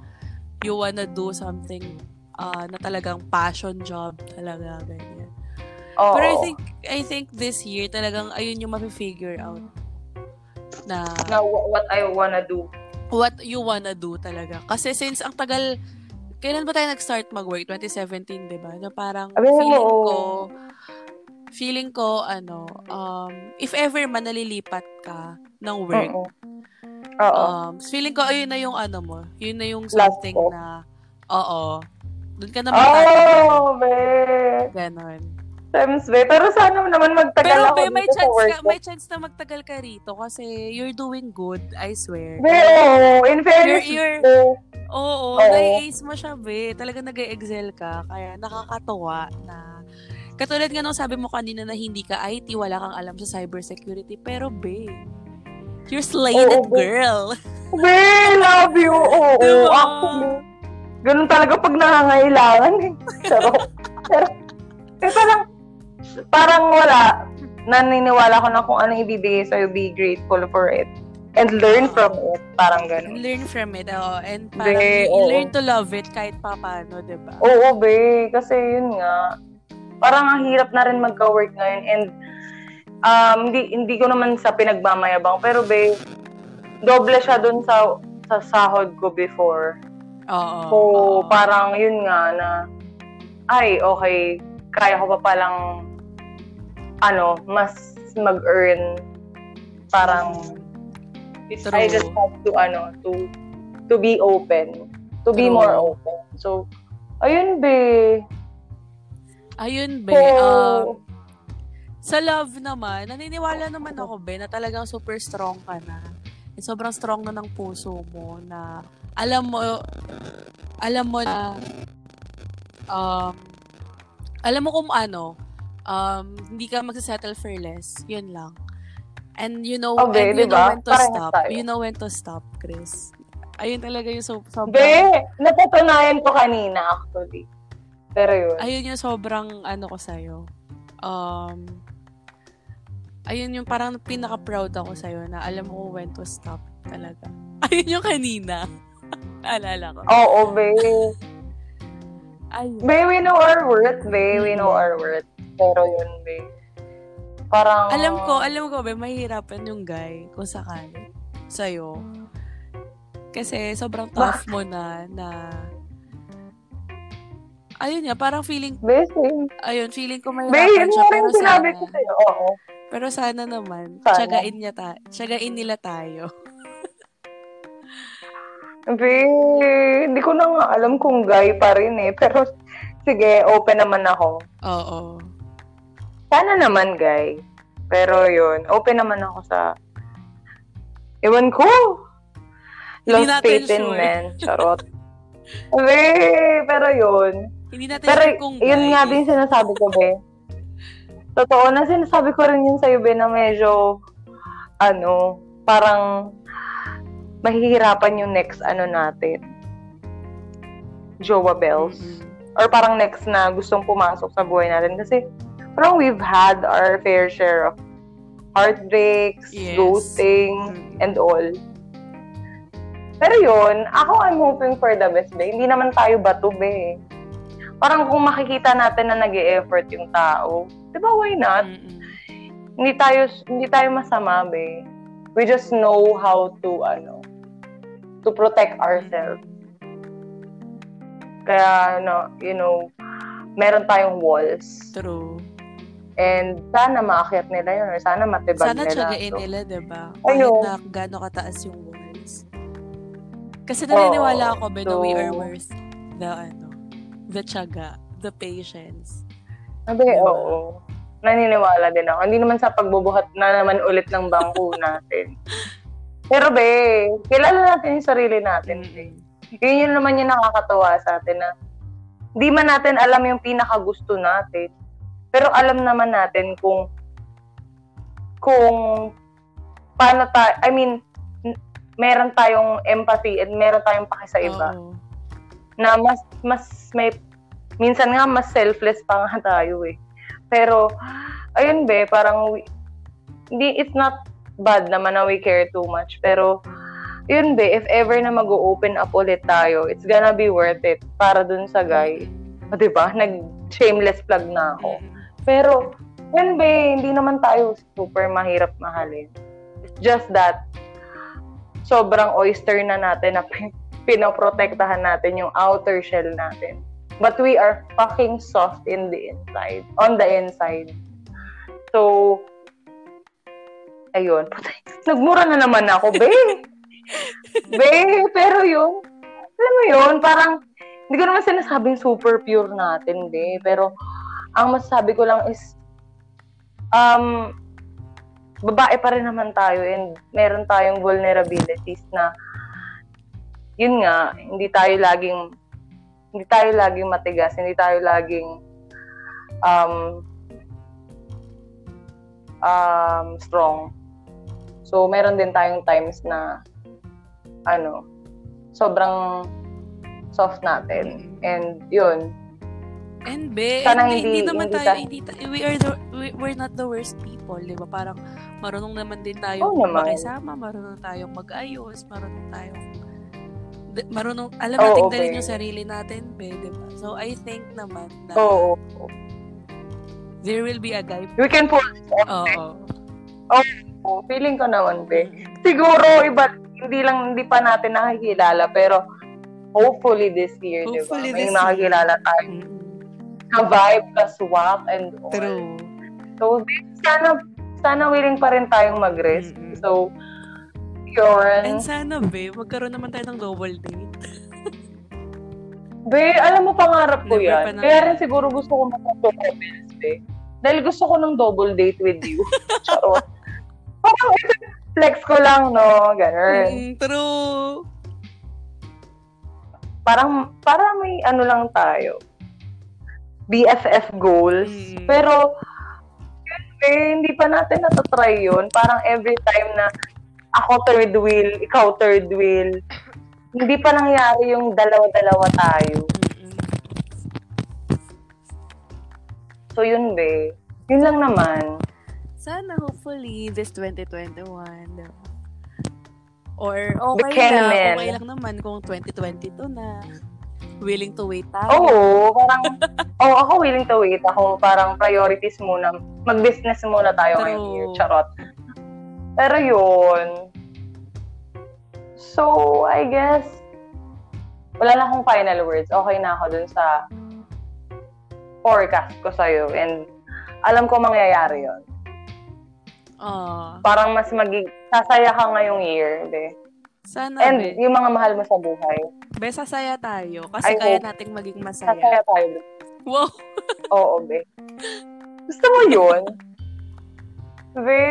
you wanna do something ah, na talagang passion job talaga ganyan. Oo. Pero I think I think this year talagang ayun yung mafi-figure out na na wh- what I wanna do. what you wanna do talaga. Kasi since ang tagal, kailan ba tayo nag-start mag-work? 2017, di ba? Na parang Abi, feeling oo. ko, feeling ko, ano, um, if ever man nalilipat ka ng work, Oo. Um, feeling ko, ayun na yung ano mo, yun na yung something na, oo, doon ka na magtatagal. oh, be. Ganon. Times, be. Pero sana naman magtagal Pero ako be, may dito sa chance, work ka, may chance na magtagal ka rito kasi you're doing good, I swear. Be, oo. In fairness, You're- you're- be. Oo, Oo. nai-ace mo siya, be. Talaga nag excel ka. Kaya nakakatuwa na... Katulad nga nung sabi mo kanina na hindi ka IT, wala kang alam sa cybersecurity. Pero, be, you're slaying Oo, it, be. girl. Be, love you. Oo, Diba? actually. Ganun talaga pag nangangailangan. Charot. Pero, eh, parang, parang wala. Naniniwala ko na kung anong ibibigay sa'yo, be grateful for it. And learn Oo. from it. Parang ganun. Learn from it, oh. And parang Be, oo. learn to love it kahit pa paano, di ba? Oo, be. Kasi yun nga. Parang ang hirap na rin magka-work ngayon. And, um, hindi, hindi ko naman sa pinagmamayabang. Pero, be, doble siya dun sa, sa sahod ko before. Oo. So, oo. parang yun nga na, ay, okay, kaya ko pa palang, ano, mas mag-earn. Parang, True. I just have to, ano, to, to be open. To be True. more open. So, ayun, be. Ayun, be. So, Um, sa love naman, naniniwala naman ako, be, na talagang super strong ka na. And sobrang strong na ng puso mo na alam mo, alam mo na, um, alam mo kung ano, um, hindi ka magsasettle for less. Yun lang. And you know, Okay, and you know diba? when to Parehas stop. tayo. You know when to stop, Chris. Ayun talaga yung so, sobrang, be, napatunayan ko kanina, actually. Pero yun. ayun yung sobrang ano ko sa'yo. Um, ayun yung parang pinaka-proud ako sa'yo na alam mo when to stop talaga. Ayun yung kanina. Naalala ko. Oo, be. Ayun. Be, we know our worth, be. We know our worth. Pero yun, be. Parang... Alam ko, alam ko, be, mahirapan yung guy kung sakali sa'yo. Kasi sobrang tough mo na, na ayun nga, parang feeling, same. ayun, feeling ko mahirapan yun siya, pero sinabi sana, ko sa'yo. Oo. pero sana naman, Sana. tiyagain niya ta, tiyagain nila tayo. Be, hindi ko na nga alam kung guy pa rin eh. Pero, sige, open naman ako. Oo. Sana naman, guy. Pero yun, open naman ako sa... Ewan ko! Hindi Lost faith in sure. men. Charot. Be, pero yun. Hindi natin Pero sure kung yun guy. nga din sinasabi ko, be. Totoo na sinasabi ko rin yun sa'yo, be, na medyo, ano, parang mahihirapan yung next ano natin. Jowa Bells. Mm-mm. Or parang next na gustong pumasok sa buhay natin. Kasi parang we've had our fair share of heartbreaks, Yes. ghosting, Mm. and all. Pero yun, ako I'm hoping for the best, be. Hindi naman tayo bato, be. Parang kung makikita natin na nag effort yung tao, di ba why not? Mm-mm. Hindi tayo, hindi tayo masama, be. We just know how to, ano, to protect ourselves. Kaya, no, you know, meron tayong walls. True. And sana maakyat nila yun or sana matibag Sana nila. tiyagain So, nila, diba? Kahit Ayun. na gano'ng kataas yung walls. Kasi naniniwala Oo. ako, ba, na we So- are worth the, ano, the tiyaga, the patience. Sabi, oo. Naniniwala din ako. Hindi naman sa pagbubuhat na naman ulit ng bangko natin. Pero be, kilala natin yung sarili natin. be. Mm-mm. Yun yun naman yung nakakatuwa sa atin na Di man natin alam yung pinakagusto natin. Pero alam naman natin kung kung paano tayo, I mean, meron tayong empathy and meron tayong paki sa iba. Oo. Na mas, mas may, minsan nga mas selfless pa nga tayo eh. Pero, ayun be, parang, hindi, it's not bad naman na we care too much. Pero, yun be, if ever na mag-open up ulit tayo, it's gonna be worth it para dun sa guy. O, diba? Nag-shameless plug na ako. Mm-mm. Pero, yun be, hindi naman tayo super mahirap mahalin. It's just that, sobrang oyster na natin na pin- pinoprotektahan natin yung outer shell natin. But we are fucking soft in the inside. On the inside. So, ayun. Putay, Nagmura na naman ako, be. be, pero yun, alam mo yun, parang, hindi ko naman sinasabing super pure natin, be. Pero, ang masasabi ko lang is, um, babae pa rin naman tayo and meron tayong vulnerabilities na yun nga, hindi tayo laging hindi tayo laging matigas, hindi tayo laging um, um, strong. So, meron din tayong times na ano, sobrang soft natin. And yun, And be, Sana hindi, hindi hindi- naman hindi tayo, ta- hindi ta- we are the, we, we're not the worst people, di ba? Parang marunong naman din tayo naman. makisama, marunong tayong mag-ayos, marunong tayong marunong, alam natin okay. dalhin yung sarili natin, be, di ba? So, I think naman na oo. there will be a guy. We can pull Oo. Oh, feeling ko naman, be. Siguro, iba, hindi lang, hindi pa natin nakikilala, pero hopefully this year, di ba? Hopefully May this year. makikilala tayo. Mm-mm. Ka-vibe, ka-swap, and all. True. So, sana, sana willing pa rin tayong mag-risk. Mm-mm. So, yun. And sana, be, magkaroon naman tayo ng double date. Be, alam mo, pangarap ko Never yan. pa na- Kaya rin siguro gusto ko mag-couples, be. Dahil gusto ko ng double date with you. Charot. Parang flex ko lang, no? Ganun. Mm, true. Parang, parang may ano lang tayo. BFF goals. Mm. Pero, eh, hindi pa natin natatry yun. Parang every time na ako third wheel, ikaw third wheel, hindi pa nangyari yung dalawa-dalawa tayo. So, yun, be. Yun lang naman. Sana hopefully this 2021. diba? Or okay man. okay lang naman kung 2022 na. Willing to wait tayo. Oo, parang, oo, ako willing to wait. Ako parang priorities muna. Mag-business muna tayo True. year. Charot. Pero yun. So, I guess, wala na akong final words. Okay na ako dun sa forecast ko sa'yo. And alam ko mangyayari yon Ah, Parang mas magig... Sasaya ka ngayong year, be. sana, And be. yung mga mahal mo sa buhay, Be, sasaya tayo. Kasi I kaya hope. nating maging sasaya masaya. tayo. be. Wow. Oo, be. Gusto mo yun? Be,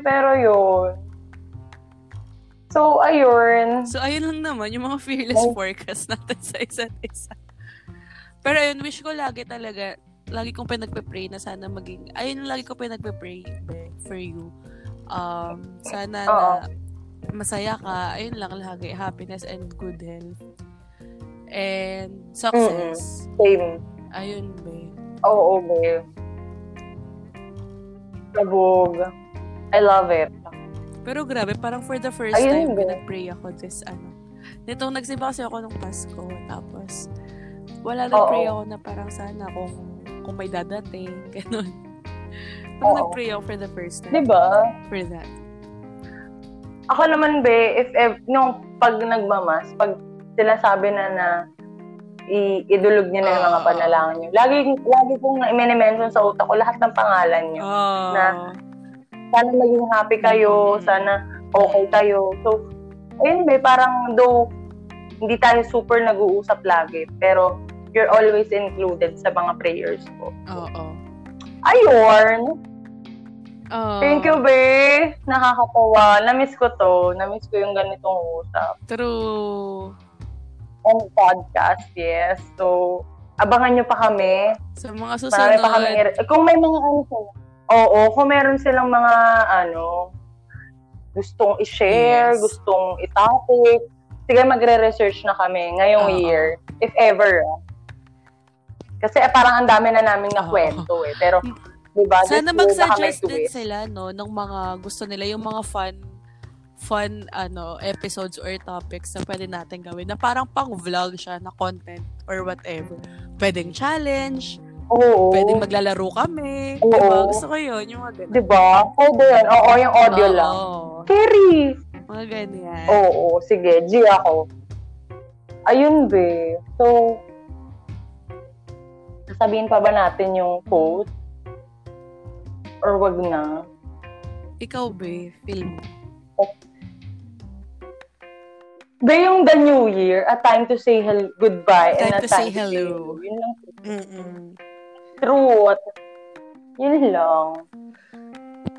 pero yun. So, ayun. So, ayun lang naman, yung mga fearless Oh. forecast natin sa isa't isa. Pero ayun, wish ko lagi talaga, lagi kong pinagpe-pray na sana maging, ayun yung lagi ko pinagpe-pray for you. Um, sana Oo. na masaya ka, ayun lang lagi, happiness and good health. And success. Same. Ayun, be. Oo, be. Sabog. I love it. Pero grabe, parang for the first Ayun, time, be. pinag-pray ako this, ano. Nitong nagsimba kasi ako nung Pasko, tapos, wala Oo. nag-pray ako na parang sana kung, kung may dadating, ganun. Parang Oo. nag-pray ako for the first time. Di ba? For that. Ako naman, be, if, if nung pag nagmamas, pag sinasabi na na i- idulog niyo na yung mga Oo. panalangin niyo. Lagi, lagi kong mini-mention sa utak ko lahat ng pangalan niyo. Oh. Na- Sana maging happy kayo, Mm. sana okay kayo. So, ayun be, parang though hindi tayo super nag-uusap lagi, pero you're always included sa mga prayers ko. Oo. Ayun! Oh. Thank you, be! Nakakatawa. Namiss ko to. Namiss ko yung ganitong usap. True. And podcast, yes. So, abangan nyo pa kami. Sa mga Marami susunod. pa kami. Eh, kung may mga ano sila. Oo, kung meron silang mga ano, gustong i-share, Yes. gustong i-topic, sige magre-research na kami ngayong Oo. year. If ever. ah. Kasi eh, parang ang dami na namin na Oo. kwento eh. Pero, di ba? Sana mag-suggest din twist. sila, no, ng mga gusto nila, yung mga fun fun ano episodes or topics na pwede natin gawin na parang pang vlog siya na content or whatever. Pwedeng challenge, Oo. pwedeng maglalaro kami. Oo. Diba? Gusto ko yun, yung mga ganun. Di ba? Pwede yun. Oo, yung audio Oo. lang. Carry! Mga ganyan. Oo, sige. G ako. Ayun, be. So, sasabihin pa ba natin yung quote? Or wag na? Ikaw, be, feel mo. Be, yung the new year, a time to say hel- goodbye Time and a to time say hello. Yun lang. Mm-mm. Truth. Yun lang.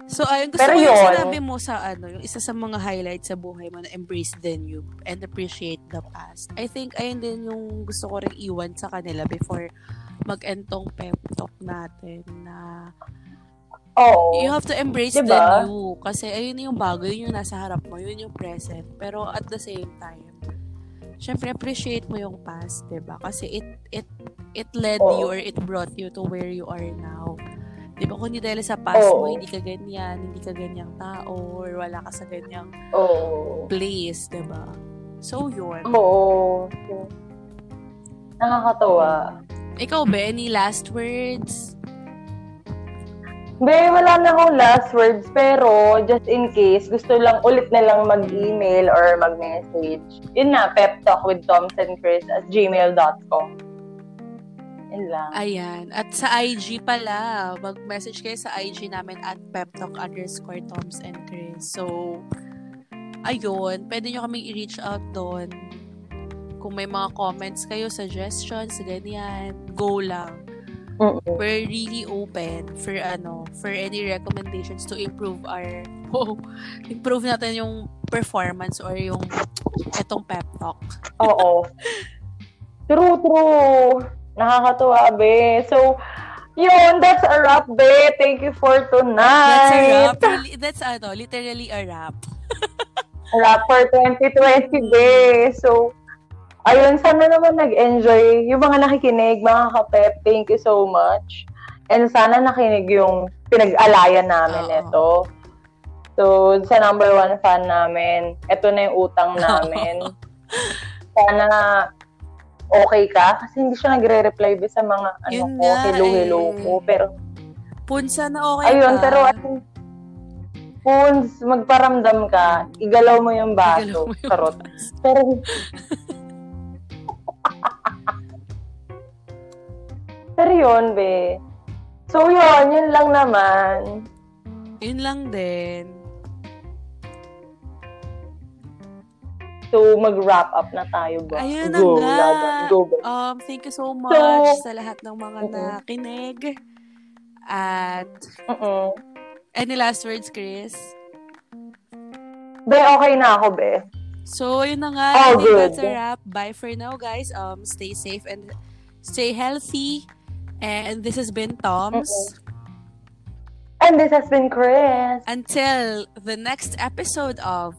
So, ayun, gusto Pero ko yung yun- sinabi mo sa ano, yung isa sa mga highlights sa buhay mo na embrace the new and appreciate the past. I think, ayun din yung gusto ko rin iwan sa kanila before mag-end tong pep talk natin na Oo. you have to embrace Diba? the new. Kasi ayun yung bago, yun yung nasa harap mo, yun yung present. Pero at the same time, syempre appreciate mo yung past, 'di ba? Kasi it it it led Oo. you or it brought you to where you are now. 'Di ba? Kung hindi dahil sa past mo, Oo. hindi ka ganyan, hindi ka ganyang tao or wala ka sa ganyang Oo. place, 'di ba? So yun. Oo. Nakakatawa. Ikaw ba any last words? Be, wala na akong last words, pero just in case, gusto lang ulit na lang mag-email or mag-message. Yun na, peptalk with Chris at gmail.com. Yun lang. Ayan. At sa IG pala, mag-message kayo sa IG namin at peptalk underscore Toms and Chris. So, ayun. Pwede nyo kami i-reach out doon. Kung may mga comments kayo, suggestions, ganyan, go lang. Mm-mm. We're really open for ano, for any recommendations to improve our, wow, improve natin yung performance or yung etong pep talk. Oo. True, true. Nakakatuwa, be. So, yun, that's a wrap, be. Thank you for That's a tonight. wrap. That's ano, literally a wrap. Wrap for 2020, be. So, ayun, sana naman nag-enjoy. Yung mga nakikinig, mga kapep, thank you so much. And sana nakinig yung pinag-alayan namin Oo. ito. So, sa number one fan namin, ito na yung utang namin. sana okay ka kasi hindi siya nagre-reply ba sa mga ano Yun ko, nga hello hello eh. ko pero Punsa na okay ayun ka. pero ano Puns, magparamdam ka, igalaw mo yung Igalaw baso, mo yung baso. Pero Pero yun, be. So yun, yun lang naman. Yun lang din. So mag-wrap up na tayo ba? Ayun na go, nga. Go, ba? Um, thank you so much sa lahat ng mga Oo. nakinig. At, Mm-mm. any last words, Chris? Be, okay na ako, be. So, yun na nga. Oh, I think good. that's a wrap. Bye for now, guys. Um, stay safe and stay healthy. And this has been Tom's. And this has been Chris. Until the next episode of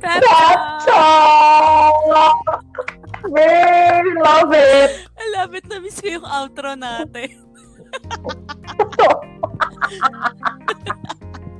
Pep Talk! Be, love it! I love it. Na-miss ko yung outro natin.